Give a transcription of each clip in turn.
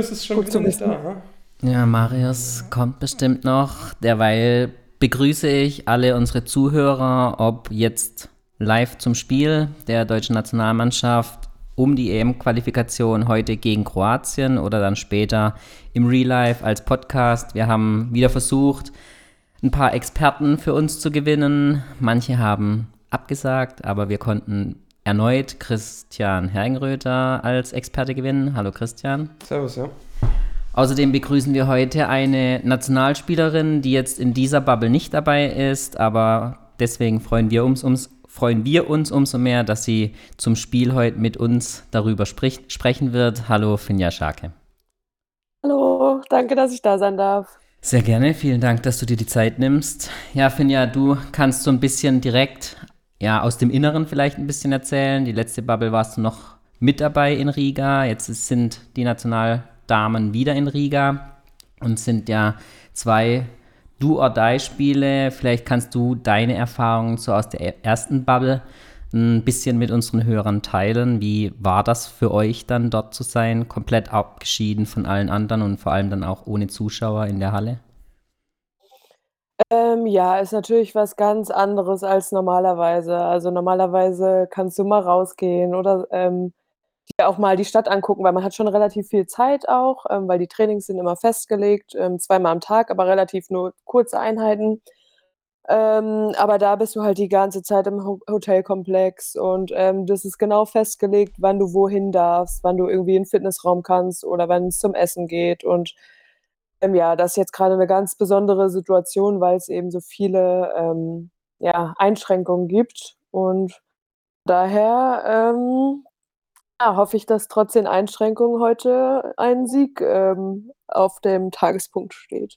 Marius ist schon Gut wieder nicht da. Ja, Marius kommt bestimmt noch. Derweil begrüße ich alle unsere Zuhörer, ob jetzt live zum Spiel der deutschen Nationalmannschaft um die EM-Qualifikation heute gegen Kroatien oder dann später im Real Life als Podcast. Wir haben wieder versucht, ein paar Experten für uns zu gewinnen. Manche haben abgesagt, aber wir konnten erneut Christian Herringröter als Experte gewinnen. Hallo Christian. Servus, ja. Außerdem begrüßen wir heute eine Nationalspielerin, die jetzt in dieser Bubble nicht dabei ist, aber deswegen freuen wir uns, ums, freuen wir uns umso mehr, dass sie zum Spiel heute mit uns darüber spricht, sprechen wird. Hallo, Finja Scharke. Hallo, danke, dass ich da sein darf. Sehr gerne, vielen Dank, dass du dir die Zeit nimmst. Ja, Finja, du kannst so ein bisschen direkt, ja, aus dem Inneren vielleicht ein bisschen erzählen. Die letzte Bubble warst du noch mit dabei in Riga. Jetzt sind die Nationaldamen wieder in Riga und sind ja zwei Do-or-Die-Spiele. Vielleicht kannst du deine Erfahrungen so aus der ersten Bubble ein bisschen mit unseren Hörern teilen. Wie war das für euch dann dort zu sein, komplett abgeschieden von allen anderen und vor allem dann auch ohne Zuschauer in der Halle? Ähm, ja, ist natürlich was ganz anderes als normalerweise. Also normalerweise kannst du mal rausgehen oder ähm, dir auch mal die Stadt angucken, weil man hat schon relativ viel Zeit auch, ähm, weil die Trainings sind immer festgelegt, ähm, zweimal am Tag, aber relativ nur kurze Einheiten. Ähm, aber da bist du halt die ganze Zeit im Ho Hotelkomplex und ähm, das ist genau festgelegt, wann du wohin darfst, wann du irgendwie in 'n Fitnessraum kannst oder wann es zum Essen geht. Und ja, das ist jetzt gerade eine ganz besondere Situation, weil es eben so viele ähm, ja, Einschränkungen gibt. Und daher ähm, ja, hoffe ich, dass trotz den Einschränkungen heute ein Sieg ähm, auf dem Tagespunkt steht.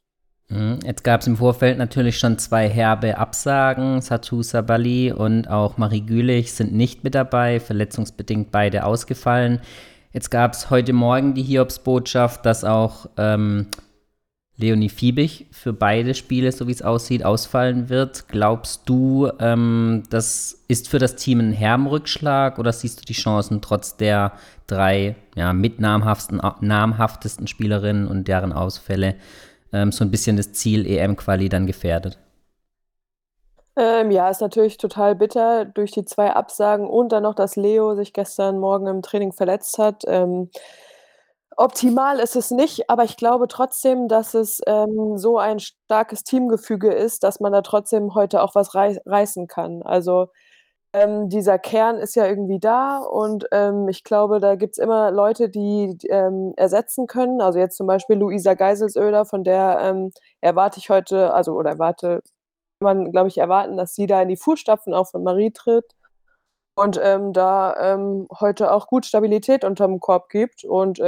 Mhm. Jetzt gab es im Vorfeld natürlich schon zwei herbe Absagen. Satu Sabali und auch Marie Gülich sind nicht mit dabei, verletzungsbedingt beide ausgefallen. Jetzt gab es heute Morgen die Hiobsbotschaft, dass auch ähm, Leonie Fiebig für beide Spiele, so wie es aussieht, ausfallen wird. Glaubst du, ähm, das ist für das Team ein Herrenrückschlag oder siehst du die Chancen trotz der drei ja, mit namhaftesten Spielerinnen und deren Ausfälle ähm, so ein bisschen das Ziel EM-Quali dann gefährdet? Ähm, ja, ist natürlich total bitter durch die zwei Absagen und dann noch, dass Leo sich gestern Morgen im Training verletzt hat. Optimal ist es nicht, aber ich glaube trotzdem, dass es ähm, so ein starkes Teamgefüge ist, dass man da trotzdem heute auch was rei reißen kann. Also ähm, dieser Kern ist ja irgendwie da und ähm, ich glaube, da gibt es immer Leute, die ähm, ersetzen können. Also jetzt zum Beispiel Luisa Geiselsöder, von der ähm, erwarte ich heute, also oder erwarte, kann man, glaube ich, erwarten, dass sie da in die Fußstapfen auch von Marie tritt und ähm, da ähm, heute auch gut Stabilität unterm Korb gibt. Und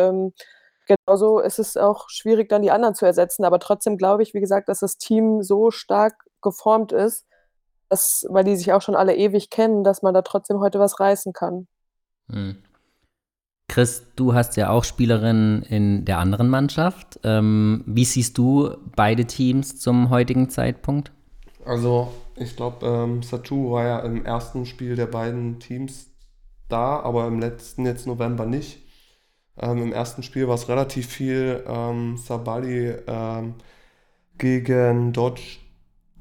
genauso ist es auch schwierig, dann die anderen zu ersetzen. Aber trotzdem glaube ich, wie gesagt, dass das Team so stark geformt ist, dass, weil die sich auch schon alle ewig kennen, dass man da trotzdem heute was reißen kann. Hm. Chris, du hast ja auch Spielerinnen in der anderen Mannschaft. Ähm, wie siehst du beide Teams zum heutigen Zeitpunkt? Also, ich glaube, ähm, Satu war ja im ersten Spiel der beiden Teams da, aber im letzten jetzt November nicht. Ähm, Im ersten Spiel war es relativ viel ähm, Sabali ähm, gegen Dodge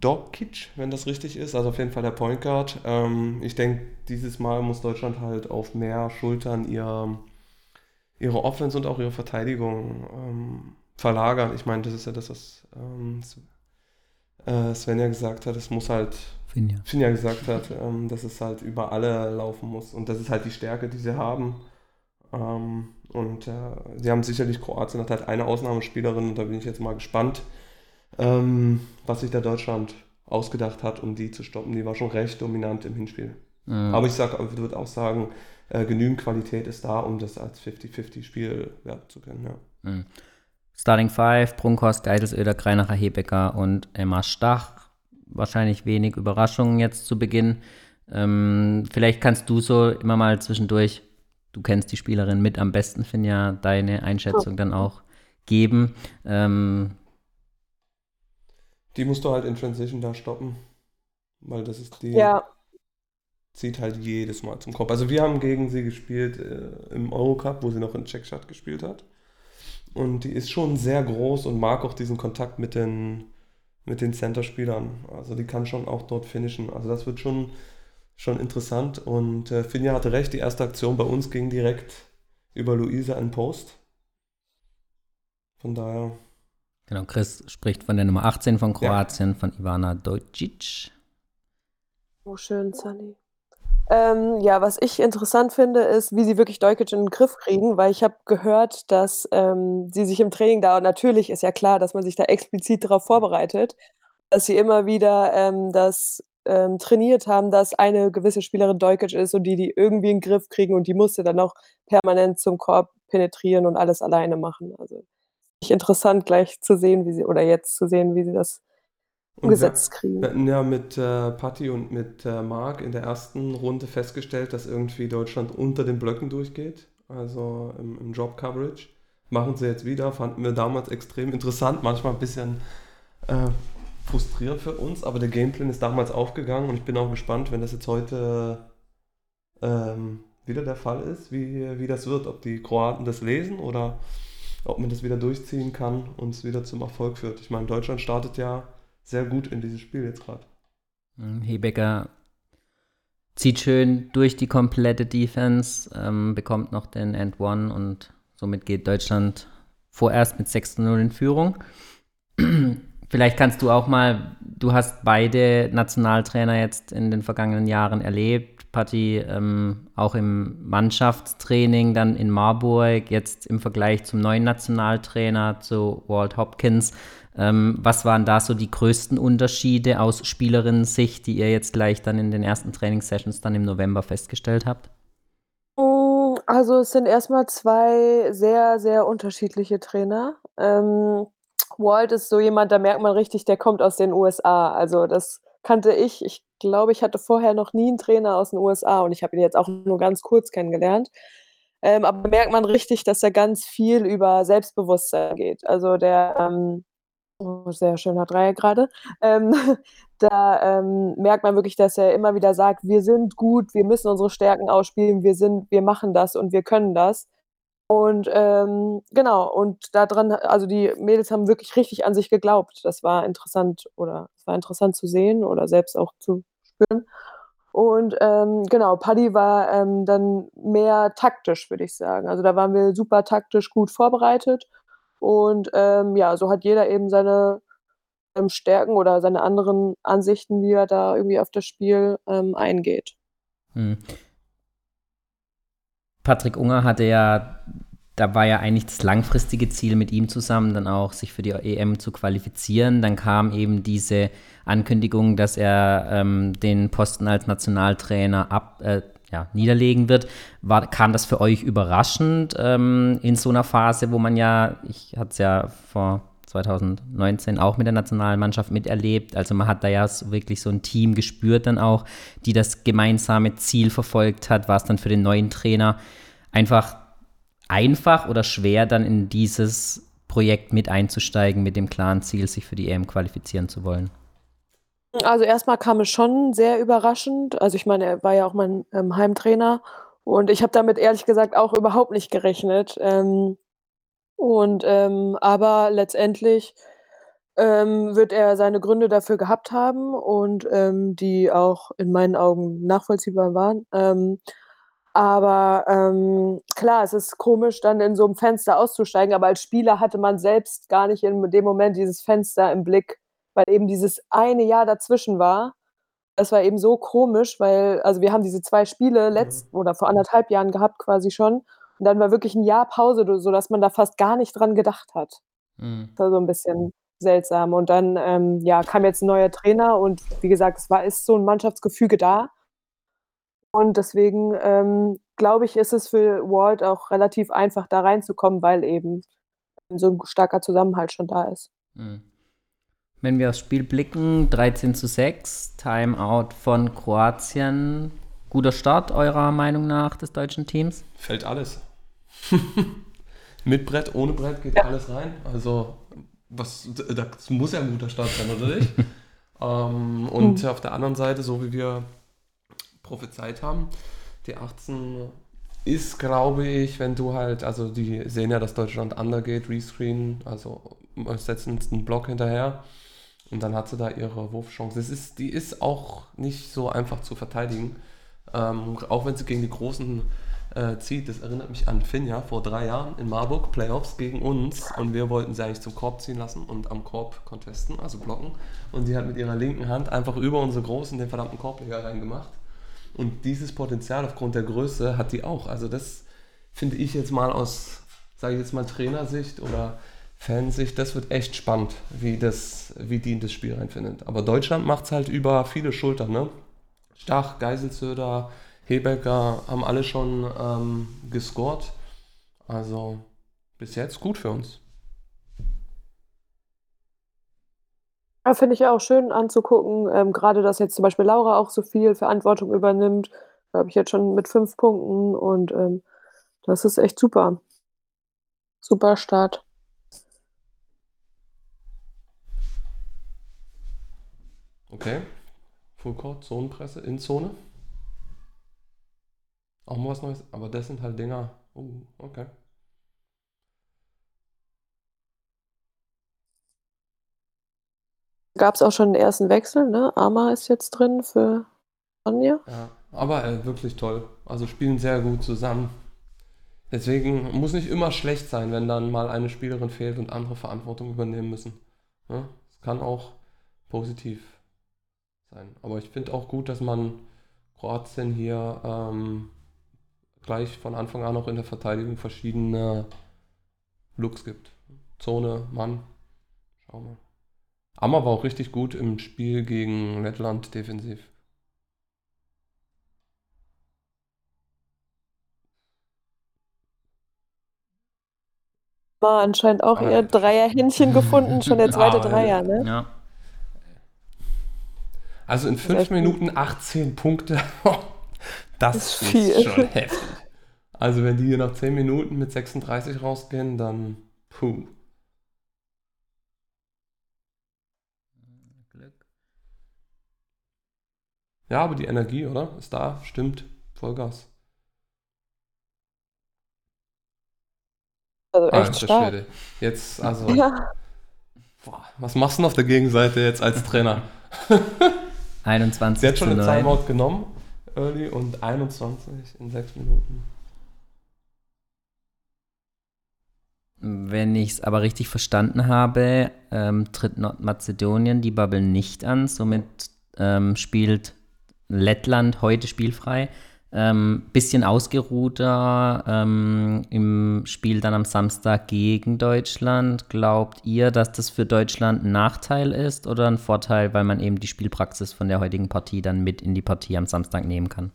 Dorkic, wenn das richtig ist, also auf jeden Fall der Point Guard. Ähm, ich denke, dieses Mal muss Deutschland halt auf mehr Schultern ihr, ihre Offense und auch ihre Verteidigung ähm, verlagern. Ich meine, das ist ja das, was ähm, äh, Sven ja gesagt hat. Es muss halt, Finja, Finja gesagt hat, ähm, dass es halt über alle laufen muss. Und das ist halt die Stärke, die sie haben. Ähm, und äh, sie haben sicherlich, Kroatien hat halt eine Ausnahmespielerin und da bin ich jetzt mal gespannt ähm, was sich da Deutschland ausgedacht hat, um die zu stoppen. Die war schon recht dominant im Hinspiel. Mhm. Aber ich sag, würde auch sagen, äh, genügend Qualität ist da, um das als 50-50-Spiel werten zu können. Ja. Mhm. Starting Five, Brunkhorst, Geitelsöder, Greinacher, Hebecker und Emma Stach. Wahrscheinlich wenig Überraschungen jetzt zu Beginn. Ähm, vielleicht kannst du so immer mal zwischendurch, du kennst die Spielerin mit am besten, Finja, deine Einschätzung dann auch geben. Ähm, die musst du halt in Transition da stoppen. Weil das ist die. Ja. Zieht halt jedes Mal zum Kopf. Also wir haben gegen sie gespielt äh, im Eurocup, wo sie noch in Czechstadt gespielt hat. Und die ist schon sehr groß und mag auch diesen Kontakt mit den, mit den Center-Spielern. Also die kann schon auch dort finishen. Also das wird schon, schon interessant. Und äh, Finja hatte recht, die erste Aktion bei uns ging direkt über Luisa in Post. Von daher. Genau, Chris spricht von der Nummer 18 von Kroatien, ja. von Ivana Dojcic. Oh, schön, Sunny. Ähm, ja, was ich interessant finde, ist, wie sie wirklich Dojkic in den Griff kriegen, weil ich habe gehört, dass ähm, sie sich im Training da natürlich ist ja klar, dass man sich da explizit darauf vorbereitet, dass sie immer wieder ähm, das ähm, trainiert haben, dass eine gewisse Spielerin Dojkic ist und die die irgendwie in den Griff kriegen und die musste dann auch permanent zum Korb penetrieren und alles alleine machen. Also interessant gleich zu sehen, wie sie oder jetzt zu sehen, wie sie das umgesetzt kriegen. Wir hatten ja mit äh, Patti und mit äh, Marc in der ersten Runde festgestellt, dass irgendwie Deutschland unter den Blöcken durchgeht, also im, im Job Coverage. Machen sie jetzt wieder, fanden wir damals extrem interessant, manchmal ein bisschen äh, frustrierend für uns, aber der Gameplan ist damals aufgegangen und ich bin auch gespannt, wenn das jetzt heute ähm, wieder der Fall ist, wie, wie das wird, ob die Kroaten das lesen oder ob man das wieder durchziehen kann und es wieder zum Erfolg führt. Ich meine, Deutschland startet ja sehr gut in dieses Spiel jetzt gerade. Mhm, Hebecker zieht schön durch die komplette Defense, ähm, bekommt noch den End One und somit geht Deutschland vorerst mit 6-0 in Führung. Vielleicht kannst du auch mal, du hast beide Nationaltrainer jetzt in den vergangenen Jahren erlebt. Patti ähm, auch im Mannschaftstraining, dann in Marburg, jetzt im Vergleich zum neuen Nationaltrainer, zu Walt Hopkins. Ähm, was waren da so die größten Unterschiede aus Spielerinnen-Sicht, die ihr jetzt gleich dann in den ersten Trainingssessions dann im November festgestellt habt? Mm, also es sind erstmal zwei sehr, sehr unterschiedliche Trainer. Ähm, Walt ist so jemand, da merkt man richtig, der kommt aus den USA. Also das kannte ich. Ich glaube, ich hatte vorher noch nie einen Trainer aus den USA und ich habe ihn jetzt auch nur ganz kurz kennengelernt. Ähm, aber merkt man richtig, dass er ganz viel über Selbstbewusstsein geht. Also der ähm, Oh, sehr schöner Dreier gerade. Ähm, da ähm, merkt man wirklich, dass er immer wieder sagt, wir sind gut, wir müssen unsere Stärken ausspielen, wir sind, wir machen das und wir können das. Und ähm, genau, und daran, also die Mädels haben wirklich richtig an sich geglaubt. Das war interessant oder es war interessant zu sehen oder selbst auch zu spüren. Und ähm, genau, Paddy war ähm, dann mehr taktisch, würde ich sagen. Also da waren wir super taktisch gut vorbereitet und ähm, ja, so hat jeder eben seine ähm, Stärken oder seine anderen Ansichten, wie er da irgendwie auf das Spiel ähm, eingeht. Hm. Patrick Unger hatte ja, da war ja eigentlich das langfristige Ziel mit ihm zusammen, dann auch sich für die EM zu qualifizieren. Dann kam eben diese Ankündigung, dass er ähm, den Posten als Nationaltrainer ab, äh, ja, niederlegen wird. War, kam das für euch überraschend ähm, in so einer Phase, wo man ja, ich hatte es ja vor 2019 auch mit der Nationalmannschaft miterlebt. Also man hat da ja so wirklich so ein Team gespürt dann auch, die das gemeinsame Ziel verfolgt hat. War es dann für den neuen Trainer einfach einfach oder schwer, dann in dieses Projekt mit einzusteigen, mit dem klaren Ziel, sich für die EM qualifizieren zu wollen? Also, erstmal kam es schon sehr überraschend. Also, ich meine, er war ja auch mein, ähm, Heimtrainer und ich habe damit ehrlich gesagt auch überhaupt nicht gerechnet. Ähm, und, ähm, aber letztendlich, ähm, wird er seine Gründe dafür gehabt haben und, ähm, die auch in meinen Augen nachvollziehbar waren. Ähm, aber, ähm, klar, es ist komisch, dann in so einem Fenster auszusteigen, aber als Spieler hatte man selbst gar nicht in dem Moment dieses Fenster im Blick weil eben dieses eine Jahr dazwischen war. Das war eben so komisch, weil also wir haben diese zwei Spiele letzt mhm. oder vor anderthalb Jahren gehabt quasi schon und dann war wirklich ein Jahr Pause, sodass man da fast gar nicht dran gedacht hat. Mhm. Das war so ein bisschen seltsam und dann, ähm, ja, kam jetzt ein neuer Trainer und wie gesagt, es war ist so ein Mannschaftsgefüge da. Und deswegen, ähm, glaube ich, ist es für Walt auch relativ einfach, da reinzukommen, weil eben so ein starker Zusammenhalt schon da ist. Mhm. Wenn wir aufs Spiel blicken, 13 zu 6, Timeout von Kroatien. Guter Start eurer Meinung nach des deutschen Teams? Fällt alles. Mit Brett, ohne Brett geht ja. alles rein. Also, was, das muss ja ein guter Start sein, oder nicht? ähm, und mhm. auf der anderen Seite, so wie wir prophezeit haben, die 18 ist, glaube ich, wenn du halt, also die sehen ja, dass Deutschland undergeht, rescreen, also setzen uns einen Block hinterher und dann hat sie da ihre Wurfchance. Das ist, die ist auch nicht so einfach zu verteidigen, ähm, auch wenn sie gegen die Großen äh, zieht. Das erinnert mich an Finja vor drei Jahren in Marburg, Playoffs gegen uns und wir wollten sie eigentlich zum Korb ziehen lassen und am Korb contesten, also blocken und sie hat mit ihrer linken Hand einfach über unsere Großen den verdammten Korbleger reingemacht und dieses Potenzial aufgrund der Größe hat die auch. Also das finde ich jetzt mal aus, sage ich jetzt mal Trainersicht oder Fansicht, das wird echt spannend, wie, das, wie die in das Spiel reinfindet. Aber Deutschland macht es halt über viele Schultern. Ne? Stach, Geiselzöder, Hebecker haben alle schon ähm, gescored. Also bis jetzt gut für uns. Ja, finde ich auch schön anzugucken, ähm, grade dass jetzt zum Beispiel Laura auch so viel Verantwortung übernimmt, glaube ich jetzt schon mit fünf Punkten und, ähm, das ist echt super. Super Start. Okay. Fullcourt, Zonenpresse, in Zone. Auch mal was Neues, aber das sind halt Dinger. Oh, okay. Gab es auch schon den ersten Wechsel, ne? Arma ist jetzt drin für Anja. Ja, aber äh, wirklich toll. Also spielen sehr gut zusammen. Deswegen muss nicht immer schlecht sein, wenn dann mal eine Spielerin fehlt und andere Verantwortung übernehmen müssen. Ja, es kann auch positiv sein. Aber ich finde auch gut, dass man Kroatien hier ähm, gleich von Anfang an auch in der Verteidigung verschiedene Looks gibt. Zone, Mann. Schauen wir. Ammer war auch richtig gut im Spiel gegen Lettland defensiv. War anscheinend auch ihr Dreierhändchen gefunden, schon der zweite ah, Dreier, ne? Ja. Also in fünf Minuten 18 Punkte, das, das ist, viel. schon heftig. Also wenn die hier nach 10 Minuten mit 36 rausgehen, dann puh. Ja, aber die Energie, oder? Ist da, stimmt. Vollgas. Also echt Alter stark. Schwede. Jetzt, also. Ja. Boah, was machst du denn auf der Gegenseite jetzt als Trainer? 21. Sie hat schon eine Timeout genommen, Early, und 21 in 6 Minuten. Wenn ich es aber richtig verstanden habe, ähm, tritt Nordmazedonien die Bubble nicht an. Somit ähm, spielt Lettland heute spielfrei. Ähm, bisschen ausgeruhter ähm, im Spiel dann am Samstag gegen Deutschland. Glaubt ihr, dass das für Deutschland ein Nachteil ist oder ein Vorteil, weil man eben die Spielpraxis von der heutigen Partie dann mit in die Partie am Samstag nehmen kann?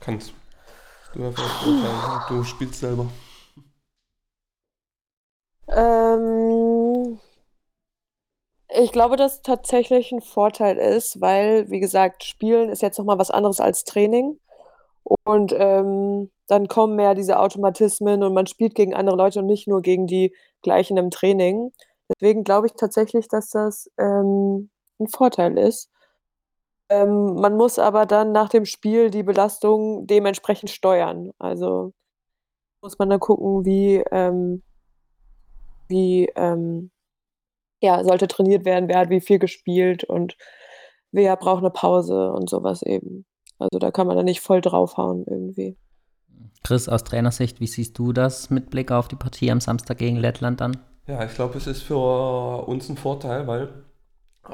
Kannst du ja du spielst selber. Ähm, ich glaube, dass tatsächlich ein Vorteil ist, weil, wie gesagt, Spielen ist jetzt noch mal was anderes als Training. Und, ähm, dann kommen mehr diese Automatismen und man spielt gegen andere Leute und nicht nur gegen die Gleichen im Training. Deswegen glaube ich tatsächlich, dass das, ähm, 'n Vorteil ist. Ähm, man muss aber dann nach dem Spiel die Belastung dementsprechend steuern. Also, muss man dann gucken, wie, ähm wie, ähm ja, sollte trainiert werden, wer hat wie viel gespielt und wer braucht eine Pause und sowas eben. Also, da kann man dann nicht voll draufhauen irgendwie. Chris, aus Trainersicht, wie siehst du das mit Blick auf die Partie am Samstag gegen Lettland dann? Ja, ich glaube, es ist für uns ein Vorteil, weil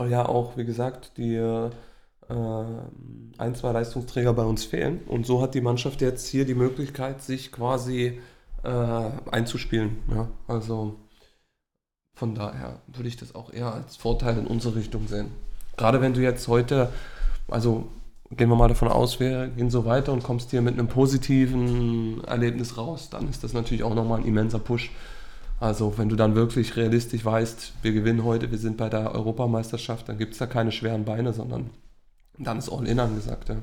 ja auch, wie gesagt, die äh, ein, zwei Leistungsträger bei uns fehlen. Und so hat die Mannschaft jetzt hier die Möglichkeit, sich quasi äh, einzuspielen. Ja, also von daher würde ich das auch eher als Vorteil in unsere Richtung sehen. Gerade wenn du jetzt heute, also gehen wir mal davon aus, wir gehen so weiter und kommst hier mit einem positiven Erlebnis raus, dann ist das natürlich auch nochmal ein immenser Push. Also wenn du dann wirklich realistisch weißt, wir gewinnen heute, wir sind bei der Europameisterschaft, dann gibt es da keine schweren Beine, sondern dann ist All-In angesagt. Ja.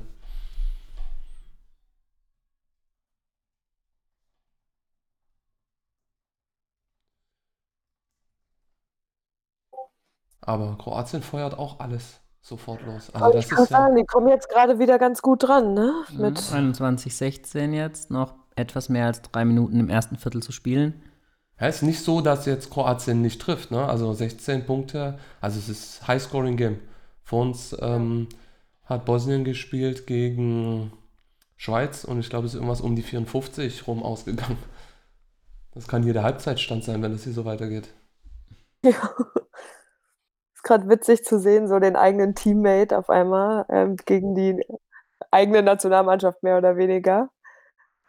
Aber Kroatien feuert auch alles. sofort los. Also das ich kann sagen, ja die kommen jetzt gerade wieder ganz gut dran, ne? Mhm, Mit 21:16 jetzt, noch etwas mehr als drei Minuten im ersten Viertel zu spielen. Ja, ist nicht so, dass jetzt Kroatien nicht trifft, ne? Also 16 Punkte, also es ist High-Scoring-Game. Vor uns ähm, hat Bosnien gespielt gegen Schweiz und ich glaube, es ist irgendwas um die 54 rum ausgegangen. Das kann hier der Halbzeitstand sein, wenn das hier so weitergeht. Ja. Gerade witzig zu sehen, so den eigenen Teammate auf einmal ähm, gegen die eigene Nationalmannschaft mehr oder weniger.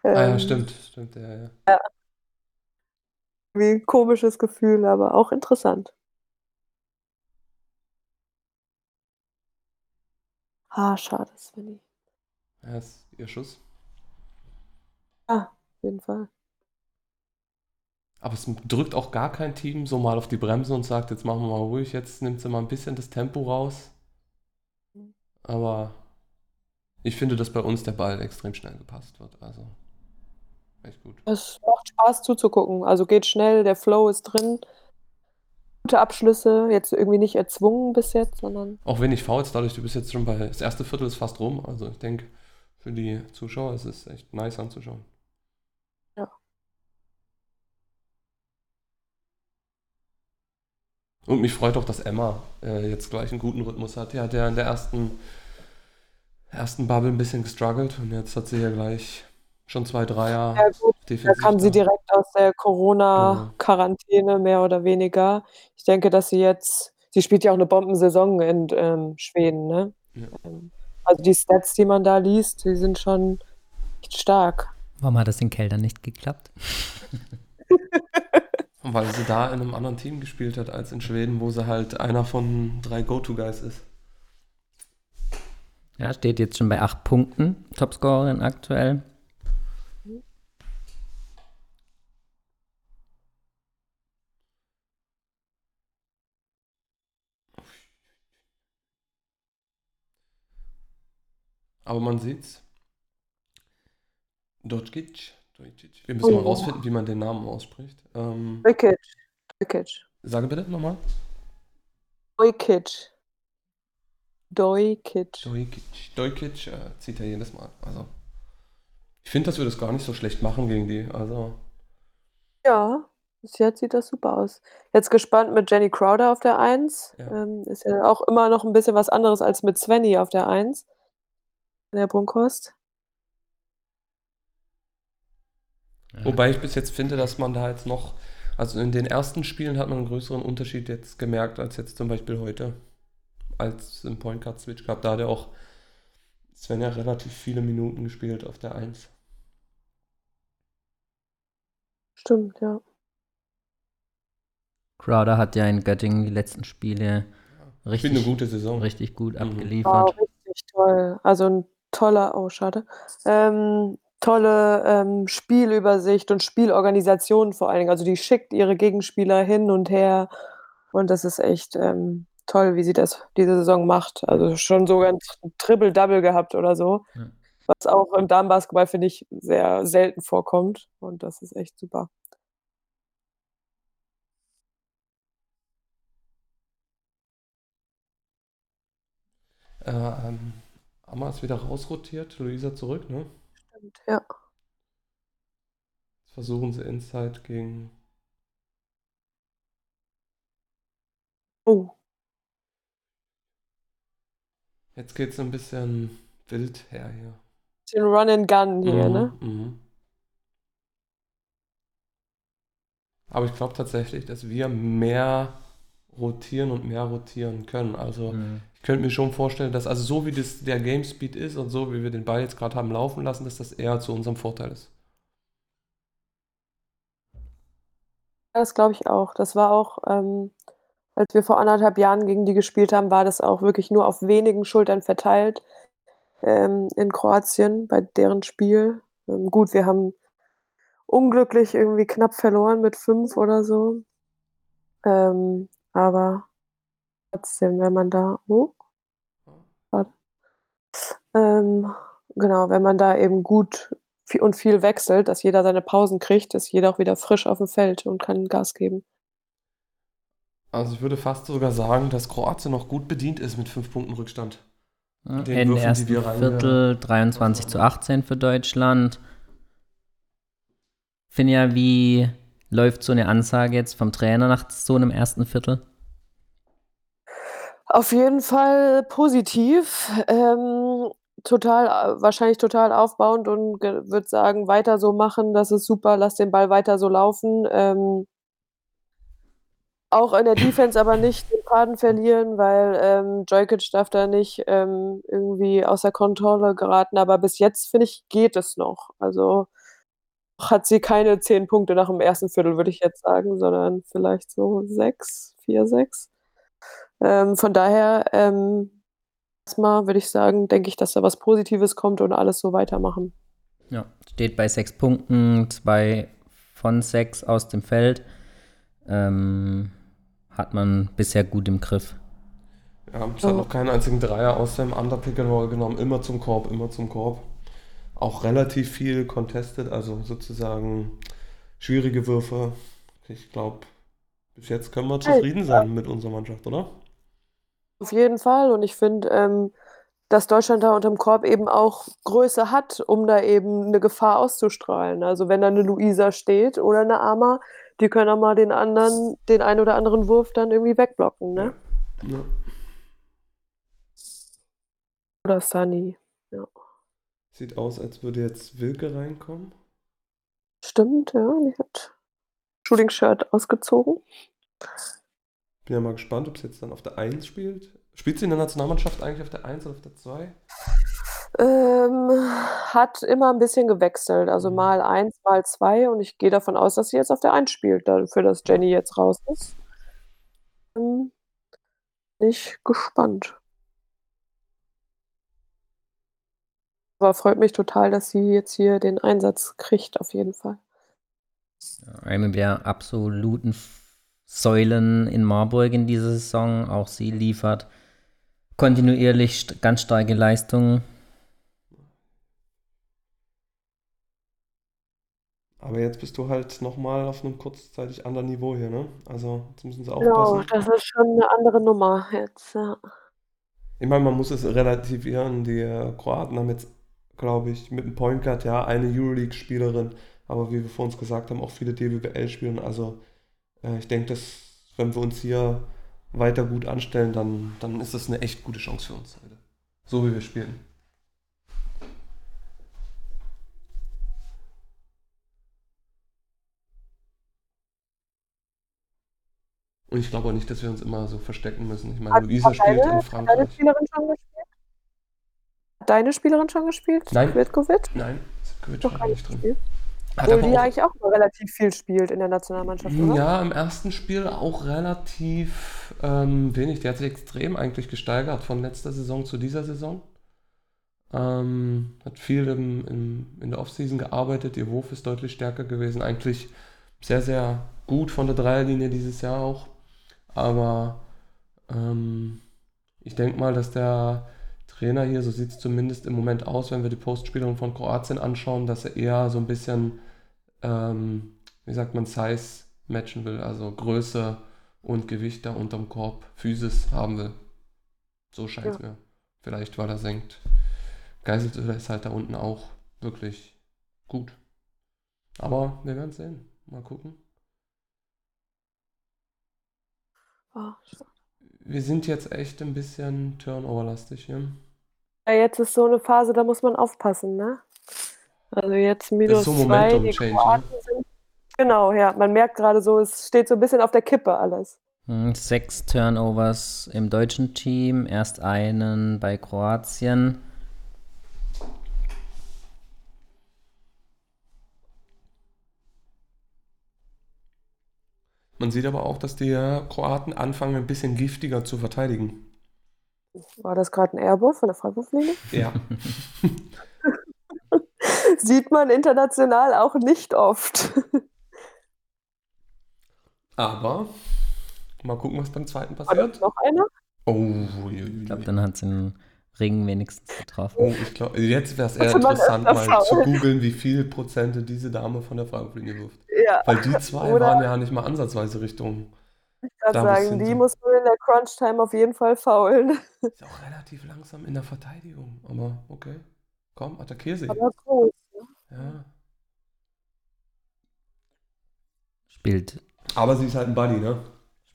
Ähm, ah ja, stimmt, stimmt, ja, ja. ja. Wie ein komisches Gefühl, aber auch interessant. Ah, schade, Svenny. Ja, ist ihr Schuss. Ah, auf jeden Fall. Aber es drückt auch gar kein Team so mal auf die Bremse und sagt, jetzt machen wir mal ruhig, jetzt nimmt sie mal ein bisschen das Tempo raus. Aber ich finde, dass bei uns der Ball extrem schnell gepasst wird. Also echt gut. Es macht Spaß zuzugucken. Also geht schnell, der Flow ist drin. Gute Abschlüsse, jetzt irgendwie nicht erzwungen bis jetzt, sondern. Auch wenig Fouls, dadurch, du bist jetzt schon bei. Das erste Viertel ist fast rum. Also ich denke, für die Zuschauer ist es echt nice anzuschauen. Und mich freut auch, dass Emma äh, jetzt gleich einen guten Rhythmus hat. Die hat ja in der ersten, ersten Bubble ein bisschen gestruggelt und jetzt hat sie ja gleich schon zwei Dreier. Ja, gut. Da kam sie direkt aus der Corona-Quarantäne, genau. mehr oder weniger. Ich denke, dass sie jetzt, sie spielt ja auch eine Bombensaison in ähm, Schweden, ne? Ja. Ähm, also die Stats, die man da liest, die sind schon echt stark. Warum hat das in Keldern nicht geklappt? Weil sie da in einem anderen Team gespielt hat als in Schweden, wo sie halt einer von drei Go-To-Guys ist. Ja, steht jetzt schon bei acht Punkten, Topscorerin aktuell. Aber man sieht's. Dodgic wir müssen oh. mal rausfinden, wie man den Namen ausspricht. Ähm, Dojkic. Dojkic. Sage bitte nochmal. Dojkic. Dojkic. Dojkic. Dojkic äh, zieht er jedes Mal. Also, ich finde, dass wir das gar nicht so schlecht machen gegen die. Also. Ja, bis jetzt sieht das super aus. Jetzt gespannt mit Jenny Crowder auf der 1. Ja. Ähm, ist ja auch immer noch ein bisschen was anderes als mit Svenny auf der 1. In der Brunkhorst. Wobei ich bis jetzt finde, dass man da jetzt noch, also in den ersten Spielen hat man einen größeren Unterschied jetzt gemerkt, als jetzt zum Beispiel heute, als im Point Guard Switch gab. Da hat er auch Sven ja relativ viele Minuten gespielt auf der 1. Stimmt, ja. Crowder hat ja in Göttingen die letzten Spiele ja. richtig, eine gute Saison. richtig gut mhm. abgeliefert. Oh, richtig toll. Also ein toller, oh schade, ähm, tolle ähm, Spielübersicht und Spielorganisation vor allen Dingen. Also die schickt ihre Gegenspieler hin und her und das ist echt ähm, toll, wie sie das diese Saison macht. Also schon sogar ein Triple-Double gehabt oder so, ja. was auch im Damenbasketball, finde ich, sehr selten vorkommt und das ist echt super. Äh, ähm, Amma ist wieder rausrotiert, Luisa zurück, ne? Stimmt, ja. Jetzt versuchen sie Inside gegen. Oh. Jetzt geht es ein bisschen wild her hier. Den Run and Gun hier, mhm, ne? Mhm. Aber ich glaube tatsächlich, dass wir mehr rotieren und mehr rotieren können. Also mhm. Ich könnte mir schon vorstellen, dass also so wie das der Game Speed ist und so wie wir den Ball jetzt gerade haben laufen lassen, dass das eher zu unserem Vorteil ist. Das glaube ich auch. Das war auch, ähm, als wir vor anderthalb Jahren gegen die gespielt haben, war das auch wirklich nur auf wenigen Schultern verteilt ähm, in Kroatien bei deren Spiel. Ähm, gut, wir haben unglücklich irgendwie knapp verloren mit fünf oder so. Ähm, aber trotzdem, wenn man da oh, warte. Ähm, genau, wenn man da eben gut und viel wechselt, dass jeder seine Pausen kriegt, ist jeder auch wieder frisch auf dem Feld und kann Gas geben. Also ich würde fast sogar sagen, dass Kroatien noch gut bedient ist mit fünf Punkten Rückstand. Ja, Den Ende Würfen, die ersten wir Viertel 23 zu 18 für Deutschland. Finja, wie läuft so eine Ansage jetzt vom Trainer nach so einem ersten Viertel? Auf jeden Fall positiv. Ähm, total, wahrscheinlich total aufbauend und würde sagen, weiter so machen, das ist super, lass den Ball weiter so laufen. Ähm, auch in der Defense aber nicht den Faden verlieren, weil ähm, Jokic darf da nicht ähm, irgendwie außer Kontrolle geraten. Aber bis jetzt, finde ich, geht es noch. Also hat sie keine zehn Punkte nach dem ersten Viertel, würde ich jetzt sagen, sondern vielleicht so sechs, vier, sechs. Ähm, von daher, ähm, erstmal würde ich sagen, denke ich, dass da was Positives kommt und alles so weitermachen. Ja, steht bei sechs Punkten, zwei von sechs aus dem Feld. Ähm, hat man bisher gut im Griff. Ja, es hat noch keinen einzigen Dreier aus dem Underpick and Roll genommen. Immer zum Korb, immer zum Korb. Auch relativ viel contested, also sozusagen schwierige Würfe. Ich glaube, bis jetzt können wir zufrieden sein mit unserer Mannschaft, oder? Auf jeden Fall. Und ich finde, ähm, dass Deutschland da unterm Korb eben auch Größe hat, um da eben eine Gefahr auszustrahlen. Also wenn da eine Luisa steht oder eine Ama, die können auch mal den anderen, den einen oder anderen Wurf dann irgendwie wegblocken, ne? Ja. Oder Sunny. Ja. Sieht aus, als würde jetzt Wilke reinkommen. Stimmt, ja. Die hat Shooting-Shirt ausgezogen. Bin ja mal gespannt, ob sie jetzt dann auf der 1 spielt. Spielt sie in der Nationalmannschaft eigentlich auf der 1 oder auf der 2? Ähm, hat immer ein bisschen gewechselt. Also Mhm. mal eins, mal zwei. Und ich gehe davon aus, dass sie jetzt auf der 1 spielt, dafür, dass Jenny jetzt raus ist. Ähm, bin ich gespannt. Aber freut mich total, dass sie jetzt hier den Einsatz kriegt, auf jeden Fall. Eine der absoluten Säulen in Marburg in dieser Saison. Auch sie liefert kontinuierlich st ganz starke Leistungen. Aber jetzt bist du halt nochmal auf einem kurzzeitig anderen Niveau hier, ne? Also, jetzt müssen sie Genau, aufpassen. das ist schon eine andere Nummer jetzt, ja. Ich meine, man muss es relativieren. Die Kroaten haben jetzt, glaube ich, mit dem Point Guard ja eine Euroleague-Spielerin, aber wie wir vor uns gesagt haben, auch viele DWBL-Spieler. Also, äh, ich denke, dass wenn wir uns hier weiter gut anstellen, dann, dann ist das eine echt gute Chance für uns heute. So wie wir spielen. Und ich glaube auch nicht, dass wir uns immer so verstecken müssen. Ich meine, Hat- Luisa hat spielt deine- in Deine Frankreich. Spielerin schon gespielt? Hat deine Spielerin schon gespielt? Nein. Kvitkovic? Nein, Sitkovic Noch war nicht drin. gespielt. Hat Obwohl die auch- eigentlich auch relativ viel spielt in der Nationalmannschaft, oder? Ja, im ersten Spiel auch relativ ähm, wenig. Die hat sich extrem eigentlich gesteigert von letzter Saison zu dieser Saison. Ähm, hat viel im, im, in der Offseason gearbeitet. Ihr Wurf ist deutlich stärker gewesen. Eigentlich sehr, sehr gut von der Dreierlinie dieses Jahr auch. Aber ähm, ich denke mal, dass der Trainer hier, so sieht es zumindest im Moment aus, wenn wir die Postspielerin von Kroatien anschauen, dass er eher so ein bisschen ähm, wie sagt man, Size matchen will, also Größe und Gewicht da unterm Korb, Physis haben will. So scheint es mir. Vielleicht, weil er senkt. Geiseltöter ist halt da unten auch wirklich gut. Aber wir werden sehen. Mal gucken. Oh, Wir sind jetzt echt ein bisschen Turnover-lastig hier. Ja, jetzt ist so eine Phase, da muss man aufpassen, ne? Also jetzt minus so zwei, die Change, Kroaten sind. Genau, ja. Man merkt gerade so, es steht so ein bisschen auf der Kippe alles. Hm, Sechs Turnovers im deutschen Team, erst einen bei Kroatien. Man sieht aber auch, dass die Kroaten anfangen, ein bisschen giftiger zu verteidigen. War das gerade ein Airball von der Freiwurflinie? Ja. Sieht man international auch nicht oft. Aber mal gucken, was beim zweiten passiert. noch einer? Oh, ui, ui, Ich glaube, dann hat sie den Ring wenigstens getroffen. Oh, ich glaube, jetzt wäre es eher interessant, mal zu schauen. googeln, wie viel Prozente diese Dame von der Freiwurflinie wirft. Ja. Weil die zwei Oder- waren ja nicht mal ansatzweise Richtung Ich grad da sagen, die so. muss man in der Crunch-Time auf jeden Fall faulen. Ist auch relativ langsam in der Verteidigung, aber okay. Komm, attackier sie. Aber groß, ne? Ja. Spielt, Aber sie ist halt ein Buddy, ne?